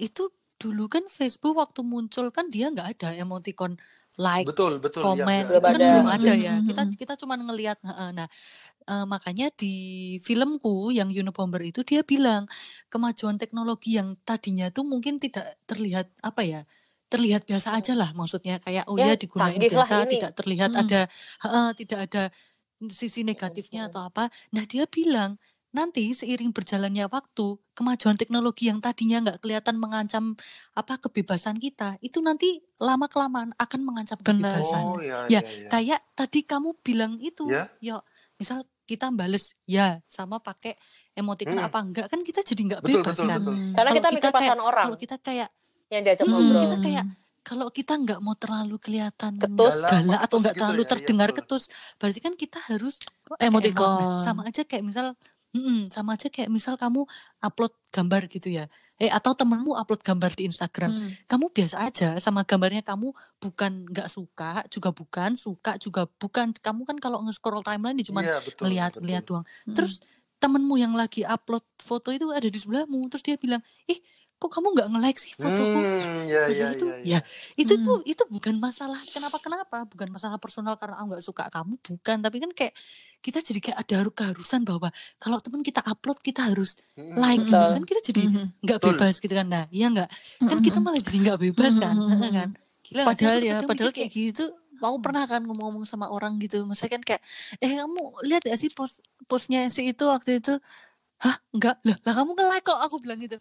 itu dulu kan Facebook waktu muncul kan dia nggak ada emoticon like betul betul komen ya, itu kan Belum ada. ya kita kita cuma ngelihat heeh. nah eh, makanya di filmku yang Unabomber itu dia bilang kemajuan teknologi yang tadinya tuh mungkin tidak terlihat apa ya terlihat biasa aja lah maksudnya kayak oh Ya, ya, digunain lah biasa ini. tidak terlihat ada heeh, tidak ada sisi negatifnya atau apa nah dia bilang nanti seiring berjalannya waktu kemajuan teknologi yang tadinya nggak kelihatan mengancam apa kebebasan kita itu nanti lama kelamaan akan mengancam Benar. kebebasan oh ya ya ya, ya. kayak tadi kamu bilang itu Ya. yo misal kita bales ya sama pakai emoticon Hmm. apa enggak kan kita jadi nggak betul bebas betul kan betul Karena Kalau kita mikir kayak- perasaan orang kalau kita kayak yang diajak hmm, ngobrol. kita kayak kalau kita nggak mau terlalu kelihatan Ketus. galak atau nggak gitu terlalu ya, iya, terdengar betul. ketus, berarti kan kita harus pakai Emoticon. emot. Nah, sama aja kayak misal, mm-mm, sama aja kayak misal kamu upload gambar gitu ya, eh atau temenmu upload gambar di Instagram, Hmm. kamu biasa aja sama gambarnya kamu bukan nggak suka juga bukan suka juga bukan kamu kan kalau nge-scroll timeline dia cuma betul. ngelihat doang Hmm. terus temenmu yang lagi upload foto itu ada di sebelahmu terus dia bilang ih kok kamu nggak nge-like sih fotoku Hmm, ya, Padahal ya, itu ya, ya itu Hmm. tuh itu bukan masalah kenapa kenapa bukan masalah personal karena aku nggak suka kamu bukan tapi kan kayak kita jadi kayak ada haru- keharusan bahwa kalau teman kita upload kita harus Hmm, like gitu kan kita jadi Mhm. nggak Betul. bebas gitu kan nah iya nggak kan kita malah jadi nggak bebas kan Mhm. Heeh kan Gila? Padahal ya, padahal kayak gitu. Aku pernah kan ngomong-ngomong sama orang gitu. Maksudnya kan kayak, eh kamu lihat ya sih post postnya si itu waktu itu. Hah, enggak lah, lah kamu nge-like kok aku bilang gitu.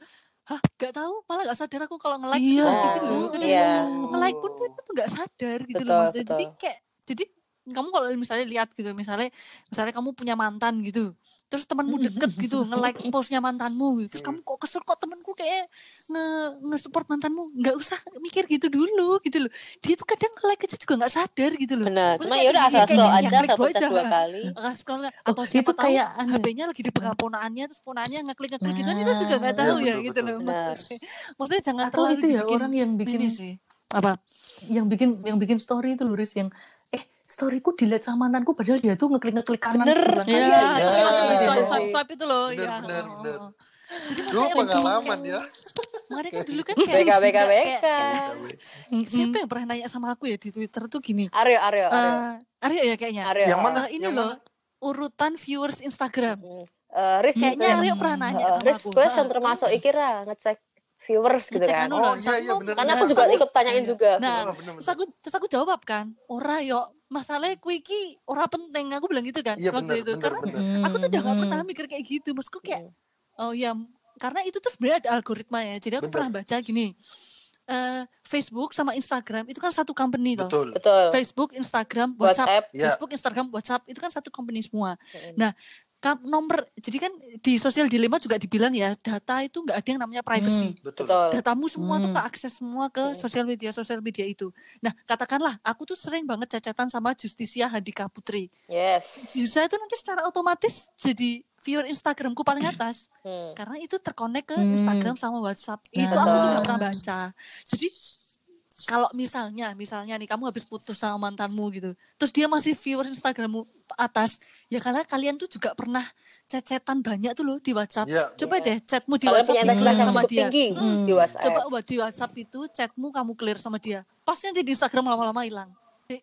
Hah, enggak tahu, malah enggak sadar aku kalau nge-like Iya. gitu loh. Kan Iya. nge-like pun tuh itu enggak sadar gitu Betul, loh maksudnya. Jadi betul. kayak jadi kamu kalau misalnya lihat gitu, misalnya misalnya kamu punya mantan gitu, terus temanmu deket gitu nge-like postnya mantanmu, gitu. terus kamu kok kesel kok temanku kayak nge nge-support mantanmu, nggak usah mikir gitu dulu gitu loh. Dia tuh kadang nge-like aja juga nggak sadar gitu loh. Benar. Maksudnya Cuma ya udah asal scroll aja, ya asal pencet aja. dua kali. Ah, scroll lah. Oh, atau siapa tahu kayak anu. HP-nya lagi dipegang ponaannya terus ponaannya ngeklik ngeklik gitu kan itu juga nggak Nah. tahu Iya, ya betul, gitu loh maksudnya. Maksudnya jangan atau terlalu itu ya orang yang bikin ini sih. Apa? yang bikin yang bikin story itu luris yang storyku dilihat sama mantanku padahal dia tuh ngeklik ngeklik kanan Bener. Iya, iya, itu iya, swipe, iya, swipe, iya. swipe itu loh. Bener, ya. bener, oh, bener. oh. Dulu pengalaman ya. Kan dulu kan BK, kayak BK, BK. kayak- siapa yang pernah nanya sama aku ya di Twitter tuh gini. Aryo, Aryo, Aryo. Eh, Aryo ya kayaknya. Aryo. Yang mana? Eh, ini Yang loh urutan viewers Instagram. Eh, Riz Kayaknya ya. Aryo pernah nanya Eh, sama Riz, aku. gue "Ah, yang termasuk Ikira ngecek viewers gitu kan. anu Oh, iya, iya, bener, Karena bener. aku juga ikut tanyain juga. Nah, Oh, bener, terus aku terus aku jawab kan, ora yo, masalahnya ku iki ora penting. Aku bilang gitu kan Iya waktu benar, itu. benar, Karena benar. aku tuh udah gak Hmm. pernah mikir kayak gitu. Maksudku kayak Hmm. oh ya karena itu tuh sebenarnya ada algoritma ya. Jadi aku Bener. pernah baca gini. eh, Facebook sama Instagram itu kan satu company loh. Betul. Betul. Facebook, Instagram, WhatsApp, WhatsApp. Iya. Facebook, Instagram, WhatsApp itu kan satu company semua. Mm. Nah, nomor jadi kan di sosial dilema juga dibilang ya data itu nggak ada yang namanya privacy. Betul. Betul. Datamu semua tuh Hmm. keakses semua ke sosial media sosial media itu. Nah, katakanlah aku tuh sering banget cacatan sama Justisia Handika Putri. Yes. Justisia itu nanti secara otomatis jadi viewer Instagramku paling atas Hmm. karena itu terkonek ke Hmm. Instagram sama WhatsApp. Itu aku tuh nggak pernah baca. Jadi kalau misalnya misalnya nih kamu habis putus sama mantanmu gitu terus dia masih viewer Instagrammu atas ya karena kalian tuh juga pernah cecetan banyak tuh loh di WhatsApp Iya. coba deh chatmu di Kalian WhatsApp punya intensitas yang sama cukup dia tinggi Hmm. di WhatsApp. coba buat di WhatsApp itu chatmu kamu clear sama dia pasti nanti di Instagram lama-lama hilang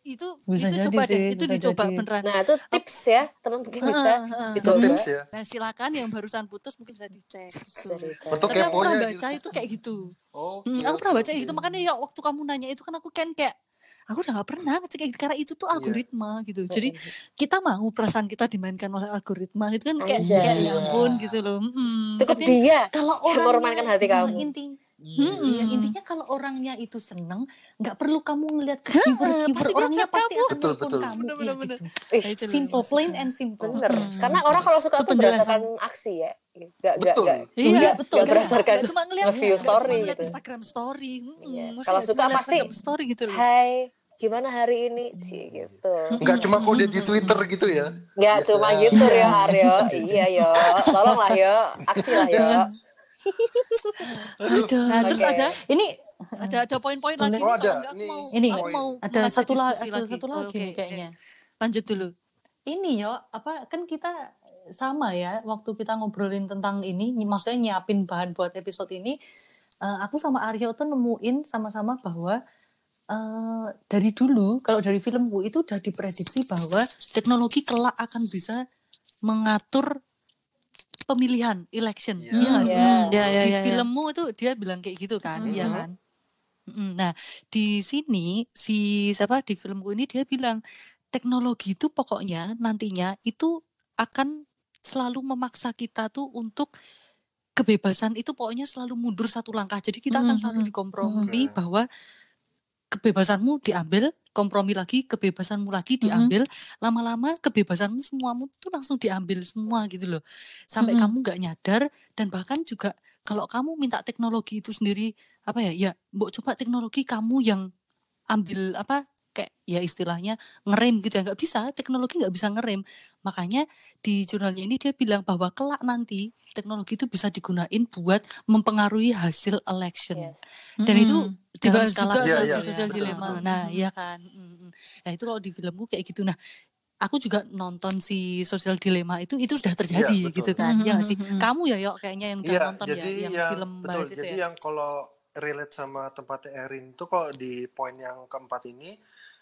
itu Bisa itu jadi coba deh itu bisa dicoba jadi. beneran Nah, itu tips ya. Teman mungkin bisa Heeh, heeh. Itu tips ya. Nah silakan yang barusan putus mungkin bisa dicek gitu. Dari itu. Untuk Tapi aku pernah baca gitu. itu kayak gitu. Oke. Hmm, aku pernah oke, baca gitu makanya ya waktu kamu nanya itu kan aku kan kayak aku udah gak pernah ngecek kayak gitu karena itu Iya. tuh algoritma gitu. Jadi kita mau perasaan kita dimainkan oleh algoritma itu kan kayak Anjay. kayak ya ampun gitu loh. Cukup Jadi dia kalau yang orang memainkan hati kamu. inti Iya. Iya, intinya kalau orangnya itu seneng, nggak perlu kamu ngeliat ke viewer viewer pasti dia orangnya pasti kamu. akan Betul, betul. kamu. Bener, Iya, bener, bener. gitu. Ih, Nah, itu loh. Simple, plain and simple. bener. Hmm. Karena orang kalau suka Itu tuh berdasarkan aksi ya. Gak, gak, Betul. gak, Iya, gak, betul. gak Kan berdasarkan nggak cuma ngeliat nge-view nggak story cuma ngeliat gitu. Instagram story. Mm-mm, Iya. Kalau nggak suka pasti, Instagram story gitu loh. Hai, gimana hari ini? Sih gitu. Enggak cuma kode di Twitter gitu ya. Gak Biasa. cuma gitu ya Aryo. Iya yo. Tolonglah yo. Aksi lah yo. Aduh. Nah, terus Oke. ada Ini ada ada poin-poin lagi Oh, ada. Ini- mau ini aku mau ada satu lagi, ada satu lagi oke. kayaknya. Lanjut dulu. Ini yo, apa kan kita sama ya waktu kita ngobrolin tentang ini, ny- maksudnya nyiapin bahan buat episode ini, eh, aku sama Aryo tuh nemuin sama-sama bahwa eh, dari dulu kalau dari filmku itu udah diprediksi bahwa teknologi kelak akan bisa mengatur pemilihan election. Iya. Iya nggak sih? Iya. Ya, ya, di ya, ya. filmmu itu dia bilang kayak gitu kan, Mhm. iya kan? Mm, Nah, di sini si siapa di filmku ini dia bilang teknologi itu pokoknya nantinya itu akan selalu memaksa kita tuh untuk kebebasan itu pokoknya selalu mundur satu langkah. Jadi kita akan Mhm, selalu mhm, dikompromi mhm. bahwa kebebasanmu diambil, kompromi lagi, kebebasanmu lagi Mhm. diambil, lama-lama kebebasanmu semuamu tuh langsung diambil semua gitu loh. Sampai Mhm. kamu nggak nyadar dan bahkan juga kalau kamu minta teknologi itu sendiri apa ya ya mbok coba teknologi kamu yang ambil apa kayak ya istilahnya ngerem gitu ya nggak bisa teknologi nggak bisa ngerem makanya di jurnalnya ini dia bilang bahwa kelak nanti teknologi itu bisa digunain buat mempengaruhi hasil election Yes. dan itu dalam Dibahas skala juga Iya, sosial, iya, sosial betul, dilema betul. nah iya kan nah itu kalau di filmku kayak gitu nah aku juga nonton si sosial dilema itu itu sudah terjadi Iya, betul. gitu kan ya nggak sih mhm. kamu ya yuk kayaknya yang udah Iya, nonton jadi ya yang yang film betul. bahas itu Jadi ya yang kalau relate sama tempatnya Erin itu kalau di poin yang keempat ini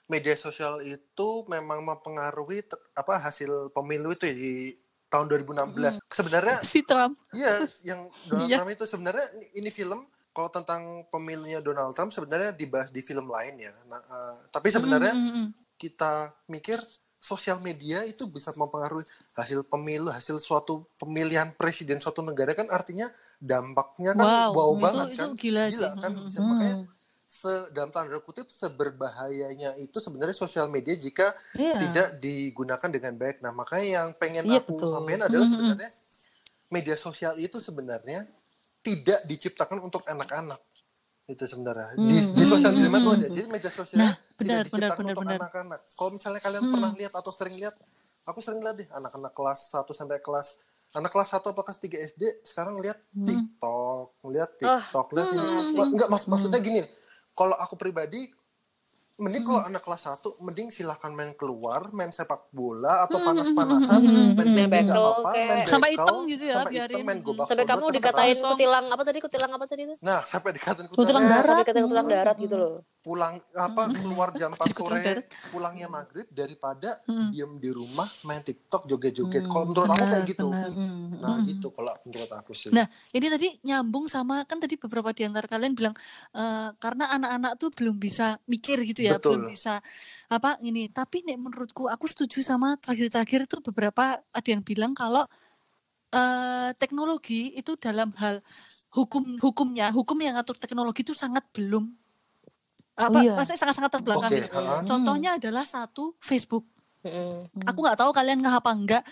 media sosial itu memang mempengaruhi te- apa hasil pemilu itu ya di tahun 2016. Sebenarnya si Trump iya yang Donald Iya. Trump itu sebenarnya ini film kalau tentang pemilunya Donald Trump sebenarnya dibahas di film lain ya. Nah, eh, tapi sebenarnya Mm, mm, mm. kita mikir sosial media itu bisa mempengaruhi hasil pemilu, hasil suatu pemilihan presiden suatu negara kan artinya dampaknya kan Wow, wow, itu- banget itu kan. gila sih. kan. Mm, Bisa- Makanya se dalam tanda kutip seberbahayanya itu sebenarnya sosial media jika Iya. tidak digunakan dengan baik. Nah, makanya yang pengen Iya, aku betul. sampaikan adalah Mm, mm. sebenarnya media sosial itu sebenarnya tidak diciptakan untuk anak-anak. Itu sebenarnya. Di, di sosial Mm, media mm, itu mm. ada jadi media sosial Nah, tidak benar, benar, diciptakan benar, untuk anak-anak. Kalau misalnya kalian pernah lihat atau sering lihat aku sering lihat deh anak-anak kelas 1 sampai kelas anak kelas 1 atau kelas 3 SD sekarang lihat TikTok lihat TikTok lihat ini. Wah, enggak mak- maksudnya gini kalau aku pribadi mending kalau anak kelas 1 mending silahkan main keluar main sepak bola atau panas-panasan main Main bekel apa-apa main Sampai bekel, hitam gitu ya, sampai hitam, main Hmm. gobak Sampai kamu dikatain kutilang apa tadi? Kutilang apa tadi itu? nah sampai dikatain Kutilang kutilang darat. sampai dikatain kutilang darat gitu loh. Pulang apa keluar jam 4 Kutilang sore pulangnya maghrib daripada diem di rumah main TikTok joget-joget. Kalau menurut aku kayak gitu. benar. Hmm, nah gitu kalau menurut aku sih. Nah, ini tadi nyambung sama kan tadi beberapa di antara kalian bilang eh, karena anak-anak tuh belum bisa mikir gitu ya, Betul. belum bisa apa ini. Tapi nek menurutku aku setuju sama terakhir-terakhir itu beberapa ada yang bilang kalau eh, teknologi itu dalam hal hukum hukumnya, hukum yang ngatur teknologi itu sangat belum apa iya. maksudnya sangat-sangat terbelakang Oke, gitu. ha-ha. Contohnya adalah satu Facebook. Mm-mm. Aku nggak tahu kalian nggak apa enggak.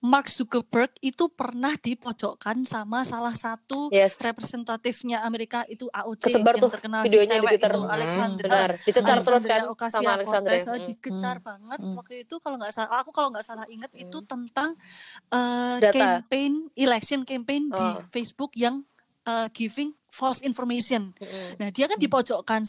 Mark Zuckerberg itu pernah dipojokkan sama salah satu Yes. representatifnya Amerika itu AOC Kesebar yang tuh terkenal videonya si di cewek Twitter. itu Hmm, Alexandra. benar. Dicecar terus kan sama Alexandra. Ocasio-Cortez, Hmm. dicecar banget Hmm. waktu itu kalau nggak salah aku kalau nggak salah ingat itu tentang eh, Data. campaign election campaign di Oh. Facebook yang eh, giving false information. Mm-mm. Nah dia kan dipojokkan.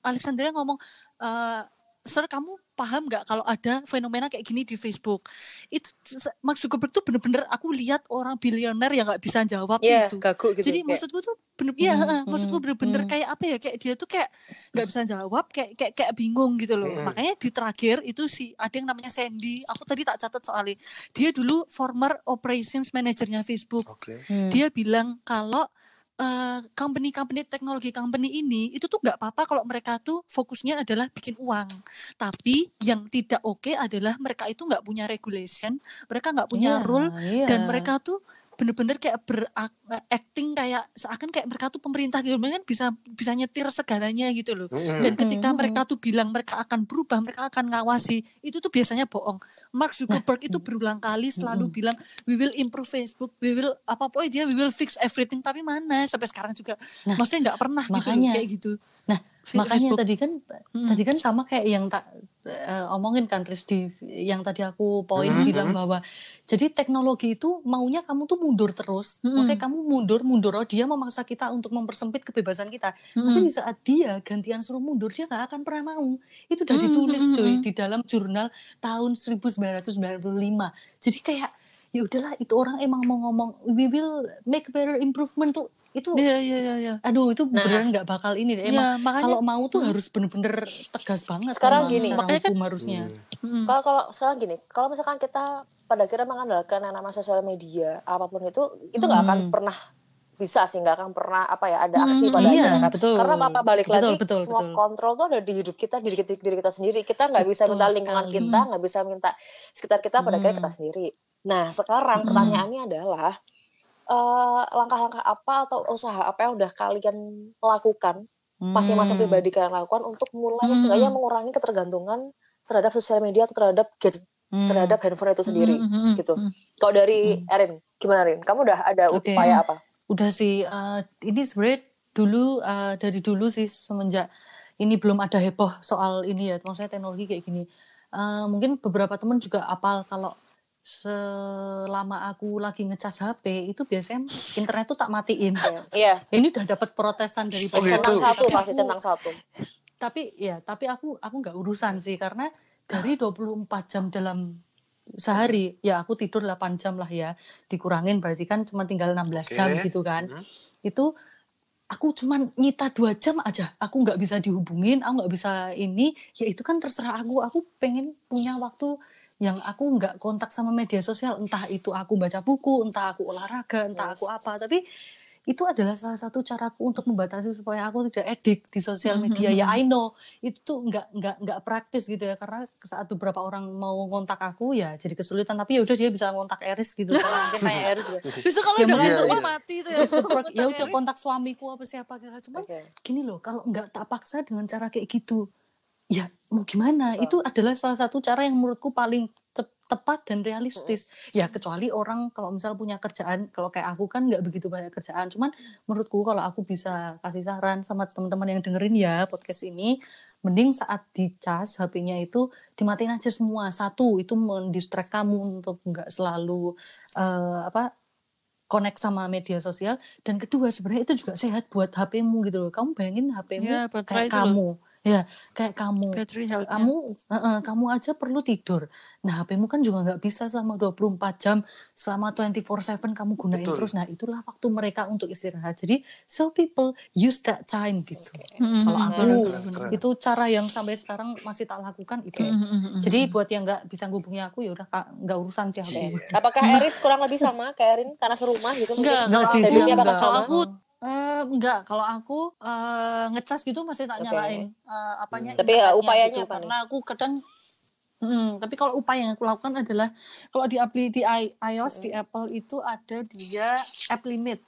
Alexandria ngomong, eh Sir kamu paham nggak kalau ada fenomena kayak gini di Facebook? Itu Mark Zuckerberg tuh bener-bener aku lihat orang bilioner yang nggak bisa jawab Iya, itu. gitu. Jadi kayak, maksudku tuh bener, ya, Hmm, heeh, maksudku hmm, bener-bener hmm. kayak apa ya? Kayak dia tuh kayak nggak bisa jawab, kayak kayak kayak bingung gitu loh. Hmm. Makanya di terakhir itu si ada yang namanya Sandy. Aku tadi tak catat soalnya. Dia dulu former operations manajernya Facebook oke Hmm. dia bilang kalau eh, company-company teknologi company ini itu tuh nggak apa-apa kalau mereka tuh fokusnya adalah bikin uang tapi yang tidak oke adalah mereka itu nggak punya regulation mereka nggak punya Iya, rule iya. dan mereka tuh bener-bener kayak beracting kayak seakan kayak mereka tuh pemerintah gitu. Mereka kan bisa bisa nyetir segalanya gitu loh. Dan ketika mereka tuh bilang mereka akan berubah mereka akan ngawasi itu tuh biasanya bohong. Mark Zuckerberg itu berulang kali selalu bilang we will improve Facebook we will apa pokoknya dia we will fix everything. Tapi mana? Sampai sekarang juga Nah, maksudnya nggak pernah gitu loh, makanya. kayak gitu. Nah, makanya Facebook. tadi kan Hmm. tadi kan sama kayak yang tak eh, omongin kan Riz di yang tadi aku poin Hmm, bilang bahwa jadi teknologi itu maunya kamu tuh mundur terus. Hmm. Maksudnya kamu mundur mundur oh dia memaksa kita untuk mempersempit kebebasan kita. Hmm. Tapi di saat dia gantian suruh mundur dia nggak akan pernah mau. Itu udah Hmm, ditulis hmm, cuy hmm. di dalam jurnal tahun 1995. Jadi kayak ya udahlah itu orang emang mau ngomong we will make better improvement tuh itu Iya iya iya iya. aduh itu Nah. beneran nggak bakal ini deh. Iya, Emang makanya- kalau mau tuh Hmm. harus bener-bener tegas banget. Sekarang emang gini, makanya kan- harusnya. Mm. Kalau kalau sekarang gini, kalau misalkan kita pada akhirnya mengandalkan yang namanya sosial media apa pun itu, itu nggak akan Hmm. pernah bisa sih, nggak akan pernah apa ya ada aksi Hmm, pada iya, akhirnya. betul. Karena apa balik Betul, lagi betul, semua betul. kontrol tuh ada di hidup kita, diri kita, diri kita sendiri. Kita nggak bisa minta lingkungan sekali. kita, nggak bisa minta sekitar kita, pada akhirnya Hmm. kita sendiri. Nah sekarang Hmm. pertanyaannya adalah eh, langkah-langkah apa atau usaha apa yang udah kalian lakukan masing-masing Hmm. pribadi kalian lakukan untuk mulai Hmm. setidaknya mengurangi ketergantungan terhadap sosial media atau terhadap gadget Hmm. terhadap handphone itu sendiri Mm, mm, mm, gitu. mm. Kalau dari Erin, gimana Rin? Kamu udah ada Oke. upaya apa? Udah sih, uh, ini sebenarnya dulu uh, dari dulu sih semenjak ini belum ada heboh soal ini ya, maksudnya teknologi kayak gini. Uh, mungkin beberapa teman juga apal kalau selama aku lagi ngecas HP itu biasanya internet tuh tak matiin. Iya. Ini udah dapat protesan dari Oh, gitu. Satu pasti aku- centang satu. Tapi ya, tapi aku aku nggak urusan sih karena dari 24 jam dalam sehari ya aku tidur 8 jam lah ya dikurangin berarti kan cuma tinggal 16 jam Oke. gitu kan Hmm. itu aku cuman nyita dua jam aja aku nggak bisa dihubungin aku nggak bisa ini ya itu kan terserah aku aku pengen punya waktu yang aku nggak kontak sama media sosial entah itu aku baca buku entah aku olahraga entah Yes. aku apa tapi itu adalah salah satu caraku untuk membatasi supaya aku tidak edik di sosial media ya I know itu tuh nggak nggak nggak praktis gitu ya karena saat beberapa orang mau ngontak aku ya jadi kesulitan tapi ya udah dia bisa ngontak Eris gitu mungkin kayak Eris. Besok kalau Ya, udah mati itu ya. Ya udah kontak suamiku apa siapa gitu cuman Oke. gini loh kalau nggak tak paksa dengan cara kayak gitu ya mau gimana? Itu adalah salah satu cara yang menurutku paling tep- tepat dan realistis. Ya kecuali orang kalau misal punya kerjaan kalau kayak aku kan nggak begitu banyak kerjaan. Cuman menurutku kalau aku bisa kasih saran sama teman-teman yang dengerin ya podcast ini mending saat dicas HP-nya itu dimatiin aja semua. Satu itu mendistract kamu untuk nggak selalu eh, apa connect sama media sosial. Dan kedua sebenarnya itu juga sehat buat HP-mu gitu loh. Kamu bayangin HP-mu Ya, kayak itu loh. Ya kayak kamu. Battery health kamu eh, eh, kamu aja perlu tidur. Nah HP-mu kan juga nggak bisa selama 24 jam selama 24/7 kamu gunain Betul. terus. Nah itulah waktu mereka untuk istirahat. Jadi so people use that time gitu. Kalau aku Keren, keren, keren. itu cara yang sampai sekarang masih tak lakukan itu. Jadi buat yang nggak bisa ngubungi aku ya udah nggak urusan sih aku. Apakah Eris kurang lebih sama kayak Erin? Karena serumah gitu? mungkin? Enggak, enggak sih, Kalau sama? aku eh, enggak, kalau aku eh, ngecas gitu masih tak Oke. nyalain eh, apanya. Tapi ya, upayanya gitu. apa nih? Karena aku kadang Hmm, tapi kalau upaya yang aku lakukan adalah kalau di apli di i- iOS di Apple itu ada dia app limit.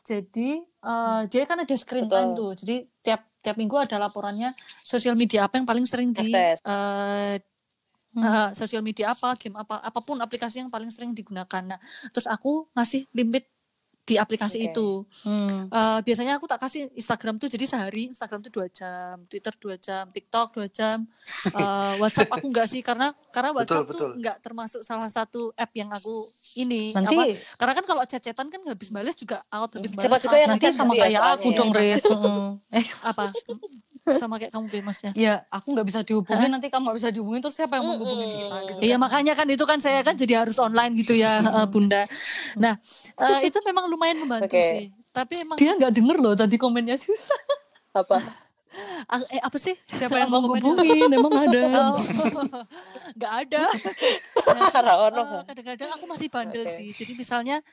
Jadi eh, dia kan ada screen Betul. time tuh. Jadi tiap tiap minggu ada laporannya sosial media apa yang paling sering di Akses. eh, eh, sosial media apa, game apa, apa pun aplikasi yang paling sering digunakan. Nah, terus aku ngasih limit di aplikasi Oke. itu. Eh, biasanya aku tak kasih Instagram tuh jadi sehari Instagram tuh dua jam, Twitter dua jam, TikTok dua jam, Eh, WhatsApp aku enggak sih karena karena WhatsApp betul. tuh enggak termasuk salah satu app yang aku ini. Nanti- apa, karena kan kalau chat-chatan kan habis balas juga out habis Siapa balas juga out. yang nanti sama gitu ya kayak aku soalnya dong ya. Res. eh apa? sama kayak kamu Bemasnya. Ya, aku nggak bisa dihubungin nanti kamu nggak bisa dihubungin terus siapa yang mau hubungin kita gitu. Iya makanya kan itu kan saya kan jadi harus online gitu ya eh, Bunda. Nah eh, itu memang lumayan membantu Oke. sih. Tapi emang Dia nggak denger loh tadi komennya susah. Apa? ah, eh, apa sih siapa yang mau mau komen? hubungin emang ada. Oh, nggak ada. Nah, eh, kadang-kadang aku masih bandel Oke. sih. Jadi misalnya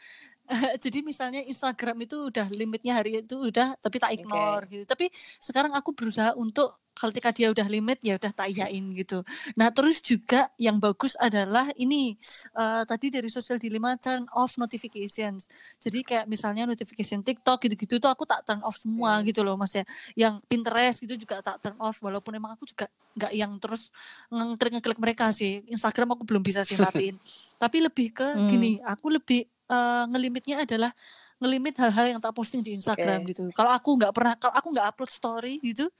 jadi misalnya Instagram itu udah limitnya hari itu udah tapi tak ignore gitu. Tapi sekarang aku berusaha untuk ketika dia udah limit ya udah tak iyain gitu. Nah, terus juga yang bagus adalah ini eh, tadi dari social dilemma turn off notifications. Jadi kayak misalnya notification TikTok gitu-gitu tuh aku tak turn off semua gitu loh Mas ya. Yang Pinterest gitu juga tak turn off walaupun emang aku juga nggak yang terus ngeklik ngeklik mereka sih. Instagram aku belum bisa sih matiin. Tapi lebih ke Hmm. gini, aku lebih eh, ngelimitnya adalah ngelimit hal-hal yang tak posting di Instagram Oke. gitu. Kalau aku nggak pernah, kalau aku nggak upload story gitu,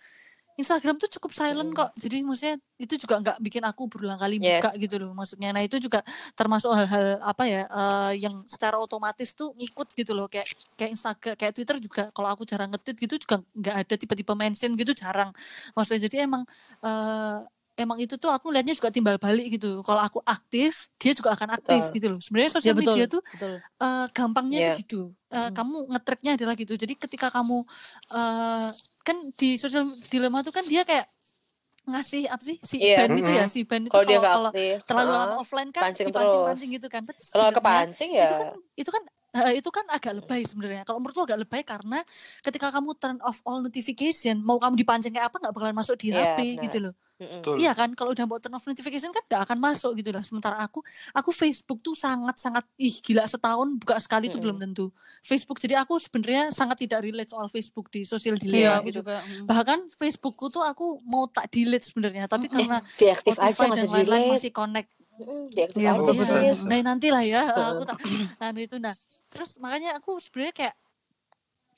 Instagram tuh cukup silent Hmm. kok. Jadi maksudnya itu juga nggak bikin aku berulang kali Yes. buka gitu loh maksudnya. Nah itu juga termasuk hal-hal apa ya eh, yang secara otomatis tuh ngikut gitu loh kayak kayak Instagram, kayak Twitter juga. Kalau aku jarang nge-tweet gitu juga nggak ada tiba-tiba mention gitu jarang. Maksudnya jadi emang eh, emang itu tuh aku lihatnya juga timbal balik gitu. Kalau aku aktif, dia juga akan aktif Betul. gitu loh. Sebenarnya Ya sosial betul. media tuh betul. eh, gampangnya Iya. tuh gitu. Eh, Kamu ngetracknya adalah gitu. Jadi ketika kamu eh, kan di sosial dilema tuh kan dia kayak ngasih apa sih si Iya. ban itu ya si ban itu Kalau dia kalau terlalu lama offline kan pancing dipancing-pancing terus. gitu kan. Tapi Kalau kepancing ya. itu kan itu kan eh, itu kan agak lebay sebenarnya. Kalau menurutku agak lebay karena ketika kamu turn off all notification, mau kamu dipancing kayak apa nggak bakalan masuk di Iya, HP benar. gitu loh. Betul. Iya kan, kalau udah mau turn off notification kan gak akan masuk gitu lah. Sementara aku, aku Facebook tuh sangat-sangat ih gila setahun buka sekali tuh belum tentu. Facebook jadi aku sebenarnya sangat tidak relate soal Facebook di sosial Iya, dilema aku gitu. juga. mm. Bahkan Facebookku tuh aku mau tak delete sebenarnya, tapi karena Diaktif aja Spotify masih dan lain-lain masih connect. Mm, Diaktif aja. Nah nanti lah ya, aku tak anu itu nah. Terus makanya aku sebenarnya kayak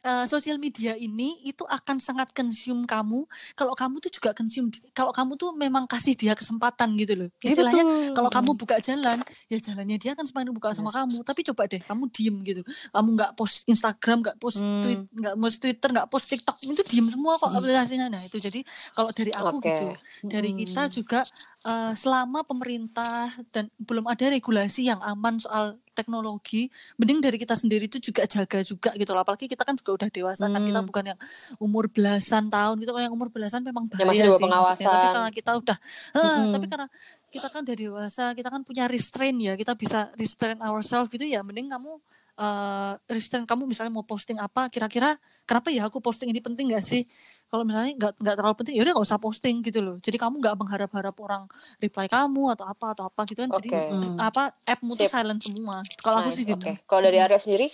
eh, sosial media ini itu akan sangat consume kamu. Kalau kamu tuh juga consume kalau kamu tuh memang kasih dia kesempatan gitu loh. Ya, istilahnya kalau kamu buka jalan ya jalannya dia kan semakin buka sama Yes. kamu. Tapi coba deh kamu diem gitu. Kamu nggak post Instagram nggak post Hmm. tweet nggak post Twitter nggak post TikTok itu diem semua kok aplikasinya. Nah itu jadi kalau dari aku Oke. gitu dari kita juga eh, selama pemerintah dan belum ada regulasi yang aman soal teknologi mending dari kita sendiri itu juga jaga juga gitu loh apalagi kita kan juga udah dewasa kan kita Hmm. bukan yang umur belasan tahun gitu kalau yang umur belasan memang bahaya masih bawah sih maksudnya. tapi pengawasan. karena kita udah eh, Mm-mm. tapi karena kita kan udah dewasa kita kan punya restraint ya kita bisa restrain ourselves gitu ya mending kamu eh restrain kamu misalnya mau posting apa kira-kira kenapa ya aku posting ini penting gak sih kalau misalnya nggak nggak terlalu penting ya udah nggak usah posting gitu loh jadi kamu nggak mengharap-harap orang reply kamu atau apa atau apa gitu kan jadi Oke. Mm. apa appmu tuh silent semua kalau aku sih gitu Oke. Kalau dari Arya sendiri?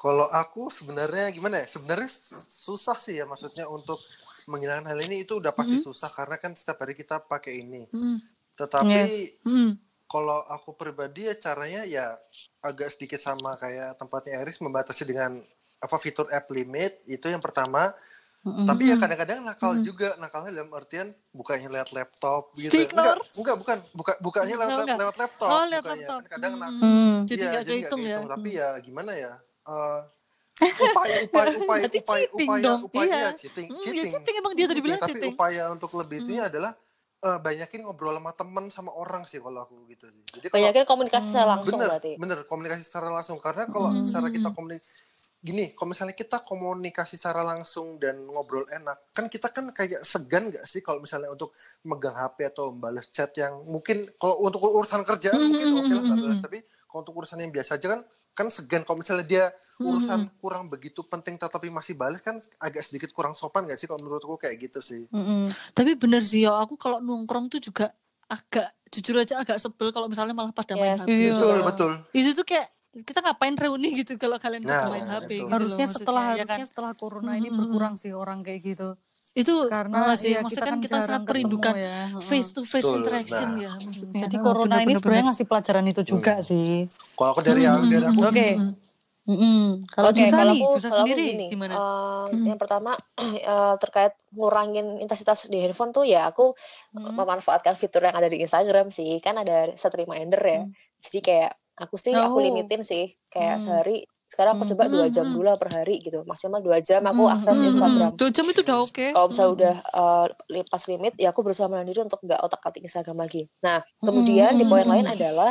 Kalau aku sebenarnya gimana ya? Sebenarnya susah sih ya maksudnya untuk menghilangkan hal ini itu udah pasti susah karena kan setiap hari kita pakai ini. Hmm. Tetapi Hmm. Kalau aku pribadi ya caranya ya agak sedikit sama kayak tempatnya Eris membatasi dengan apa fitur app limit itu yang pertama. Tapi ya kadang-kadang nakal juga, nakalnya dalam artian bukanya lewat laptop gitu. Enggak, enggak bukan, buka bukanya lewat, enggak. lewat laptop. Oh, lewat bukanya. laptop. Kan Kadang Hmm. nakal. Hmm. Jadi Iya, nggak nggak kehitung ya. Tapi ya gimana ya? Eh, upaya upaya upaya upaya upaya upaya Iya. Hmm, ya cheating cheating emang dia tadi bilang tapi cheating. upaya untuk lebih itunya adalah eh, banyakin ngobrol sama teman sama orang sih kalau aku gitu sih. Jadi kalau Banyakin komunikasi secara langsung bener berarti. bener komunikasi secara langsung. Karena kalau secara kita komunikasi gini kalau misalnya kita komunikasi secara langsung dan ngobrol enak kan kita kan kayak segan gak sih kalau misalnya untuk megang HP atau membalas chat yang mungkin kalau untuk urusan kerjaan mungkin oke lah nggak balas. tapi kalau untuk urusan yang biasa aja kan kan segan kalau misalnya dia urusan kurang begitu penting tetapi masih balas kan agak sedikit kurang sopan gak sih kalau menurutku kayak gitu sih Mm-mm. Tapi bener sih ya, aku kalau nongkrong tuh juga agak jujur aja agak sebel kalau misalnya malah pada main Yes. HP. Iya. betul betul Itu tuh kayak kita ngapain reuni gitu kalau kalian Nah, main HP itu. gitu harusnya loh, setelah ya harusnya kan? setelah corona ini Mm-mm. berkurang sih orang kayak gitu Itu karena sih, ya, maksudnya kan kita sangat merindukan ya. Face to face Betul, interaction nah. ya maksudnya. jadi Heeh, corona ini bener-bener. sebenarnya ngasih pelajaran itu juga sih kalau aku dari dari aku oke kalau Jusa kalau aku, Jusa kalau aku sendiri gini, gimana em, yang pertama eh, terkait ngurangin intensitas di handphone tuh ya aku Hmm. memanfaatkan fitur yang ada di Instagram sih, kan ada set reminder ya. Jadi kayak aku sih aku Oh. limitin sih, kayak Hmm. sehari sekarang aku coba dua jam dulu per hari gitu, maksimal dua jam aku akses. Instagram. Dua jam itu udah oke. Kalau misalnya udah li- pas limit, ya aku berusaha menahan diri untuk nggak otak-atik Instagram lagi. Nah, kemudian di poin lain adalah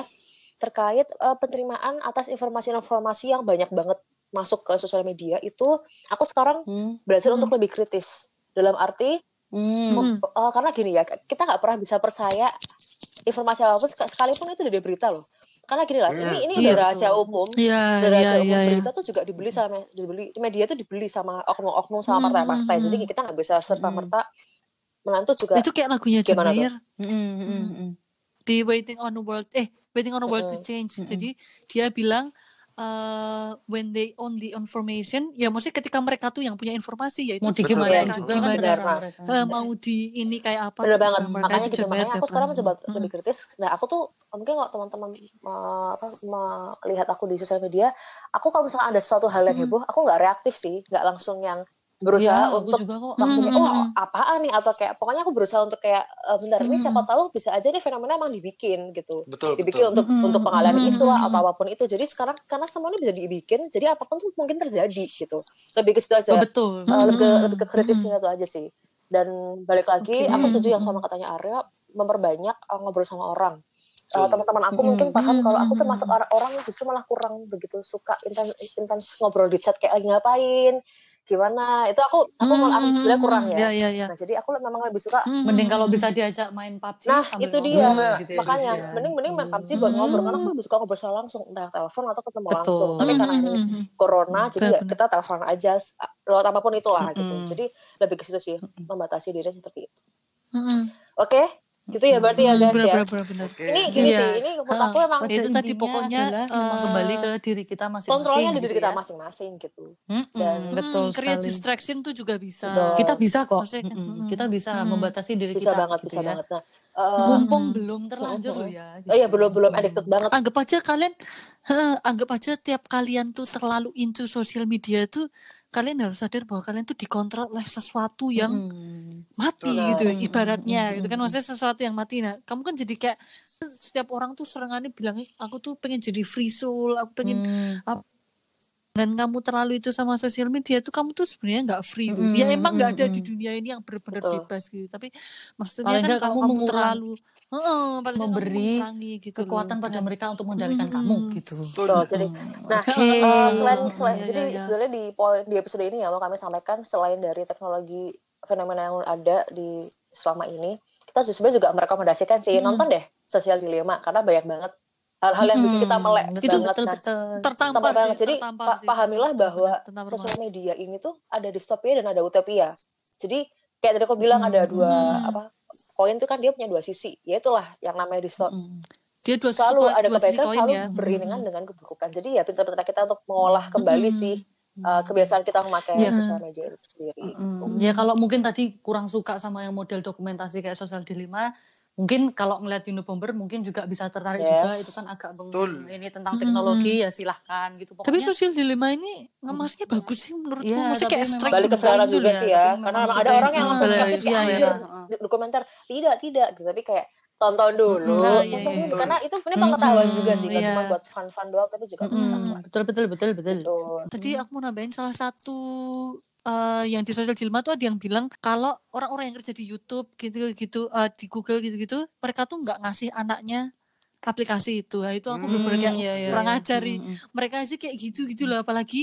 terkait eh, penerimaan atas informasi-informasi yang banyak banget masuk ke sosial media itu aku sekarang Hmm. belajar Hmm. untuk lebih kritis dalam arti Hmm. eh, karena gini ya kita nggak pernah bisa percaya informasi apa pun sek- sekalipun itu dari berita loh karena gini lah ini ini udah Iya, rahasia umum Iya, udah iya, rahasia umum iya, iya. berita tuh juga dibeli sama dibeli media tuh dibeli sama oknum-oknum sama Hmm, partai-partai hmm, jadi hmm. kita nggak bisa serta merta menantu juga Itu kayak lagunya Gimana tuh? Mayer Mm-mm, mm-mm, mm. di Waiting on the World eh Waiting on the World to Mm-mm. Change. Mm-mm. Jadi dia bilang eh when they own the information ya maksudnya ketika mereka tuh yang punya informasi ya itu mau Betul, digimanain betul. juga Gimana? kan Benar, Mas. mereka. eh, mau di ini kayak apa Bener tuh banget, mereka makanya itu gitu, makanya aku sekarang mencoba Hmm. lebih kritis. Nah, aku tuh mungkin kalau teman-teman me- apa, melihat aku di sosial media, aku kalau misalnya ada suatu hal yang Hmm. heboh, aku nggak reaktif sih, nggak langsung yang berusaha aku untuk juga kok. langsung Hmm, hmm, oh hmm. apaan nih? Atau kayak pokoknya aku berusaha untuk kayak eh, bentar ini Hmm. siapa tahu bisa aja nih fenomena emang dibikin gitu. Betul dibikin betul. untuk Hmm, untuk pengalihan hmm, isu lah hmm, atau apa pun itu. Jadi sekarang karena semuanya bisa dibikin jadi apa pun tuh mungkin terjadi gitu. Lebih ke situ aja. Oh, betul. Eh, lebih ke, Hmm, lebih ke kritisnya itu aja sih. Dan balik lagi Oke. aku setuju yang sama katanya Arya memperbanyak eh, ngobrol sama orang. Eh, Betul. teman-teman aku Mm-mm. mungkin paham kalau aku termasuk orang orang yang justru malah kurang begitu suka intens intens ngobrol di chat kayak lagi ngapain gimana itu aku aku malah aku sebenarnya kurang Ya, ya ya, ya. nah jadi aku memang lebih suka Hmm, mending hmm, kalau hmm. bisa diajak main PUBG Nah, itu dia. ngobrol gitu ya, makanya ya. mending mending main PUBG Hmm. buat ngobrol karena aku lebih suka ngobrol secara langsung entah telepon atau ketemu Betul. langsung tapi Hmm, karena hmm, ini hmm, hmm. corona jadi ya kita telepon aja lewat apa pun itulah gitu Mm-mm. jadi lebih ke situ sih membatasi diri seperti itu Hmm, oke gitu ya berarti ya hmm. guys Benar, ya benar, benar, benar. Oke. ini gini Iya. sih ini menurut aku Ah, emang itu tadi intinya pokoknya, eh, kembali ke diri kita masing-masing kontrolnya di gitu diri kita ya. masing-masing gitu Mm-mm, Dan- betul Hmm, create sekali distraction tuh juga bisa. Betul. kita bisa kok mm-mm. kita bisa Mm. membatasi diri bisa kita banget gitu bisa ya. banget nah eh, mumpung Hmm. belum terlanjur loh ya oh iya gitu. belum belum Mm. addicted banget Anggap aja kalian, heeh, anggap aja tiap kalian tuh terlalu into social media tuh kalian harus sadar bahwa kalian tuh dikontrol oleh sesuatu yang Mm. mati Betul. gitu ibaratnya mm, gitu kan maksudnya sesuatu yang mati nah kamu kan jadi kayak setiap orang tuh serangannya bilang aku tuh pengen jadi free soul aku pengen Mm. Dan kamu terlalu itu sama sosial media tuh kamu tuh sebenarnya nggak free loh. Mm, ya emang nggak ada mm, di dunia ini yang benar-benar bebas gitu tapi maksudnya Paling kan kamu kamu mengurang- terlalu kamu memberi mengurangi gitu loh. kekuatan pada dengan- mereka untuk mengendalikan Mm, kamu gitu. Betul. Jadi, nah, Oke. eh, selain selain Iya, jadi iya, iya. sebenarnya di poin di episode ini ya mau kami sampaikan selain dari teknologi fenomena yang ada di selama ini, kita sebenarnya juga merekomendasikan sih Hmm. nonton deh Sosial Dilema karena banyak banget hal-hal yang bikin kita melek betul, banget. betul, Nah, betul. tertampar Tampar sih, banget. Jadi tertampar pa- sih. pahamilah bahwa Tertampar sosial media ini tuh ada distopia dan ada utopia. Jadi kayak tadi aku bilang ada dua Hmm. apa poin itu kan dia punya dua sisi. Ya itulah yang namanya distop. Mm. dia dua Selalu sisi- ada dua kebaikan, selalu ya. beriringan dengan keburukan. Jadi ya pintar-pintar kita untuk mengolah kembali Mm. sih uh, kebiasaan kita memakai Iya. sosial media itu sendiri. Mm, Ya kalau mungkin tadi kurang suka sama yang model dokumentasi kayak sosial dilema, mungkin kalau ngeliat Unibomber mungkin juga bisa tertarik Yes. juga itu kan agak Betul. ini tentang teknologi ya silahkan gitu. Tapi Pokoknya sosial dilema ini ngemasnya bagus sih menurutku. Iya, Maksudnya tapi kayak strike Balik ke selera juga gitu sih ya. ya, tapi karena ada orang yang langsung skeptis kayak iya, anjir iya, dokumenter tidak tidak gitu. tapi kayak tonton dulu Ah, iya, iya. karena itu ini pengetahuan Mm, juga sih iya. cuma buat fun-fun doang tapi juga Mm, betul betul betul betul. Betul. Tadi aku mau nambahin salah satu eh, yang di sosial dilema tuh ada yang bilang kalau orang-orang yang kerja di YouTube gitu-gitu eh, di Google gitu-gitu mereka tuh nggak ngasih anaknya aplikasi itu. Nah, itu aku Hmm, bener-bener kayak iya, iya, kurang iya. ajar nih. Mm, mm. Mereka aja kayak gitu-gitu lah apalagi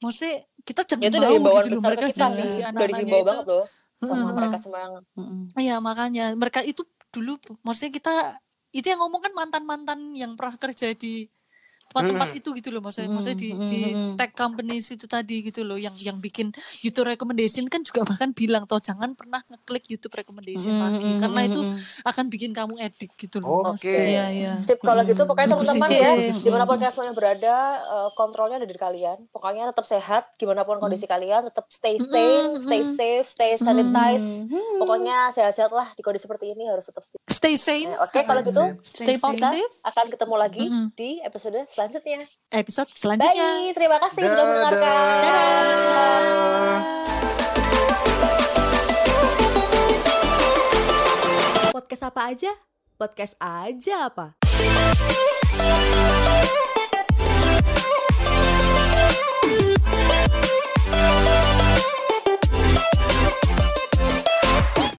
maksudnya kita jangan ya itu mau dari himbauan gitu loh besar mereka kita jangan ngasih dari itu. banget loh sama mereka semua yang Mm, mm. Iya makanya mereka itu dulu maksudnya kita itu yang ngomong kan mantan-mantan yang pernah kerja di tempat-tempat itu gitu loh maksudnya Hmm, maksudnya di, hmm, di hmm. tech companies itu tadi gitu loh yang yang bikin YouTube recommendation kan juga bahkan bilang toh jangan pernah ngeklik YouTube recommendation Hmm, lagi hmm, karena hmm, itu hmm. akan bikin kamu edik gitu loh. Oke. maksudnya. Iya, iya. Sip kalau gitu pokoknya teman-teman ya di mana pun kalian semuanya berada eh, kontrolnya ada di kalian pokoknya tetap sehat gimana pun kondisi kalian tetap stay sane stay safe stay sanitize pokoknya sehat-sehat lah di kondisi seperti ini harus tetap. Stay sane. Nah, oke kalau gitu Stay Stay positive. akan ketemu lagi di episode selanjutnya selanjutnya. Episode selanjutnya. Bye. Terima kasih sudah mendengarkan. Dadah. Podcast apa aja? Podcast aja apa? Thank you.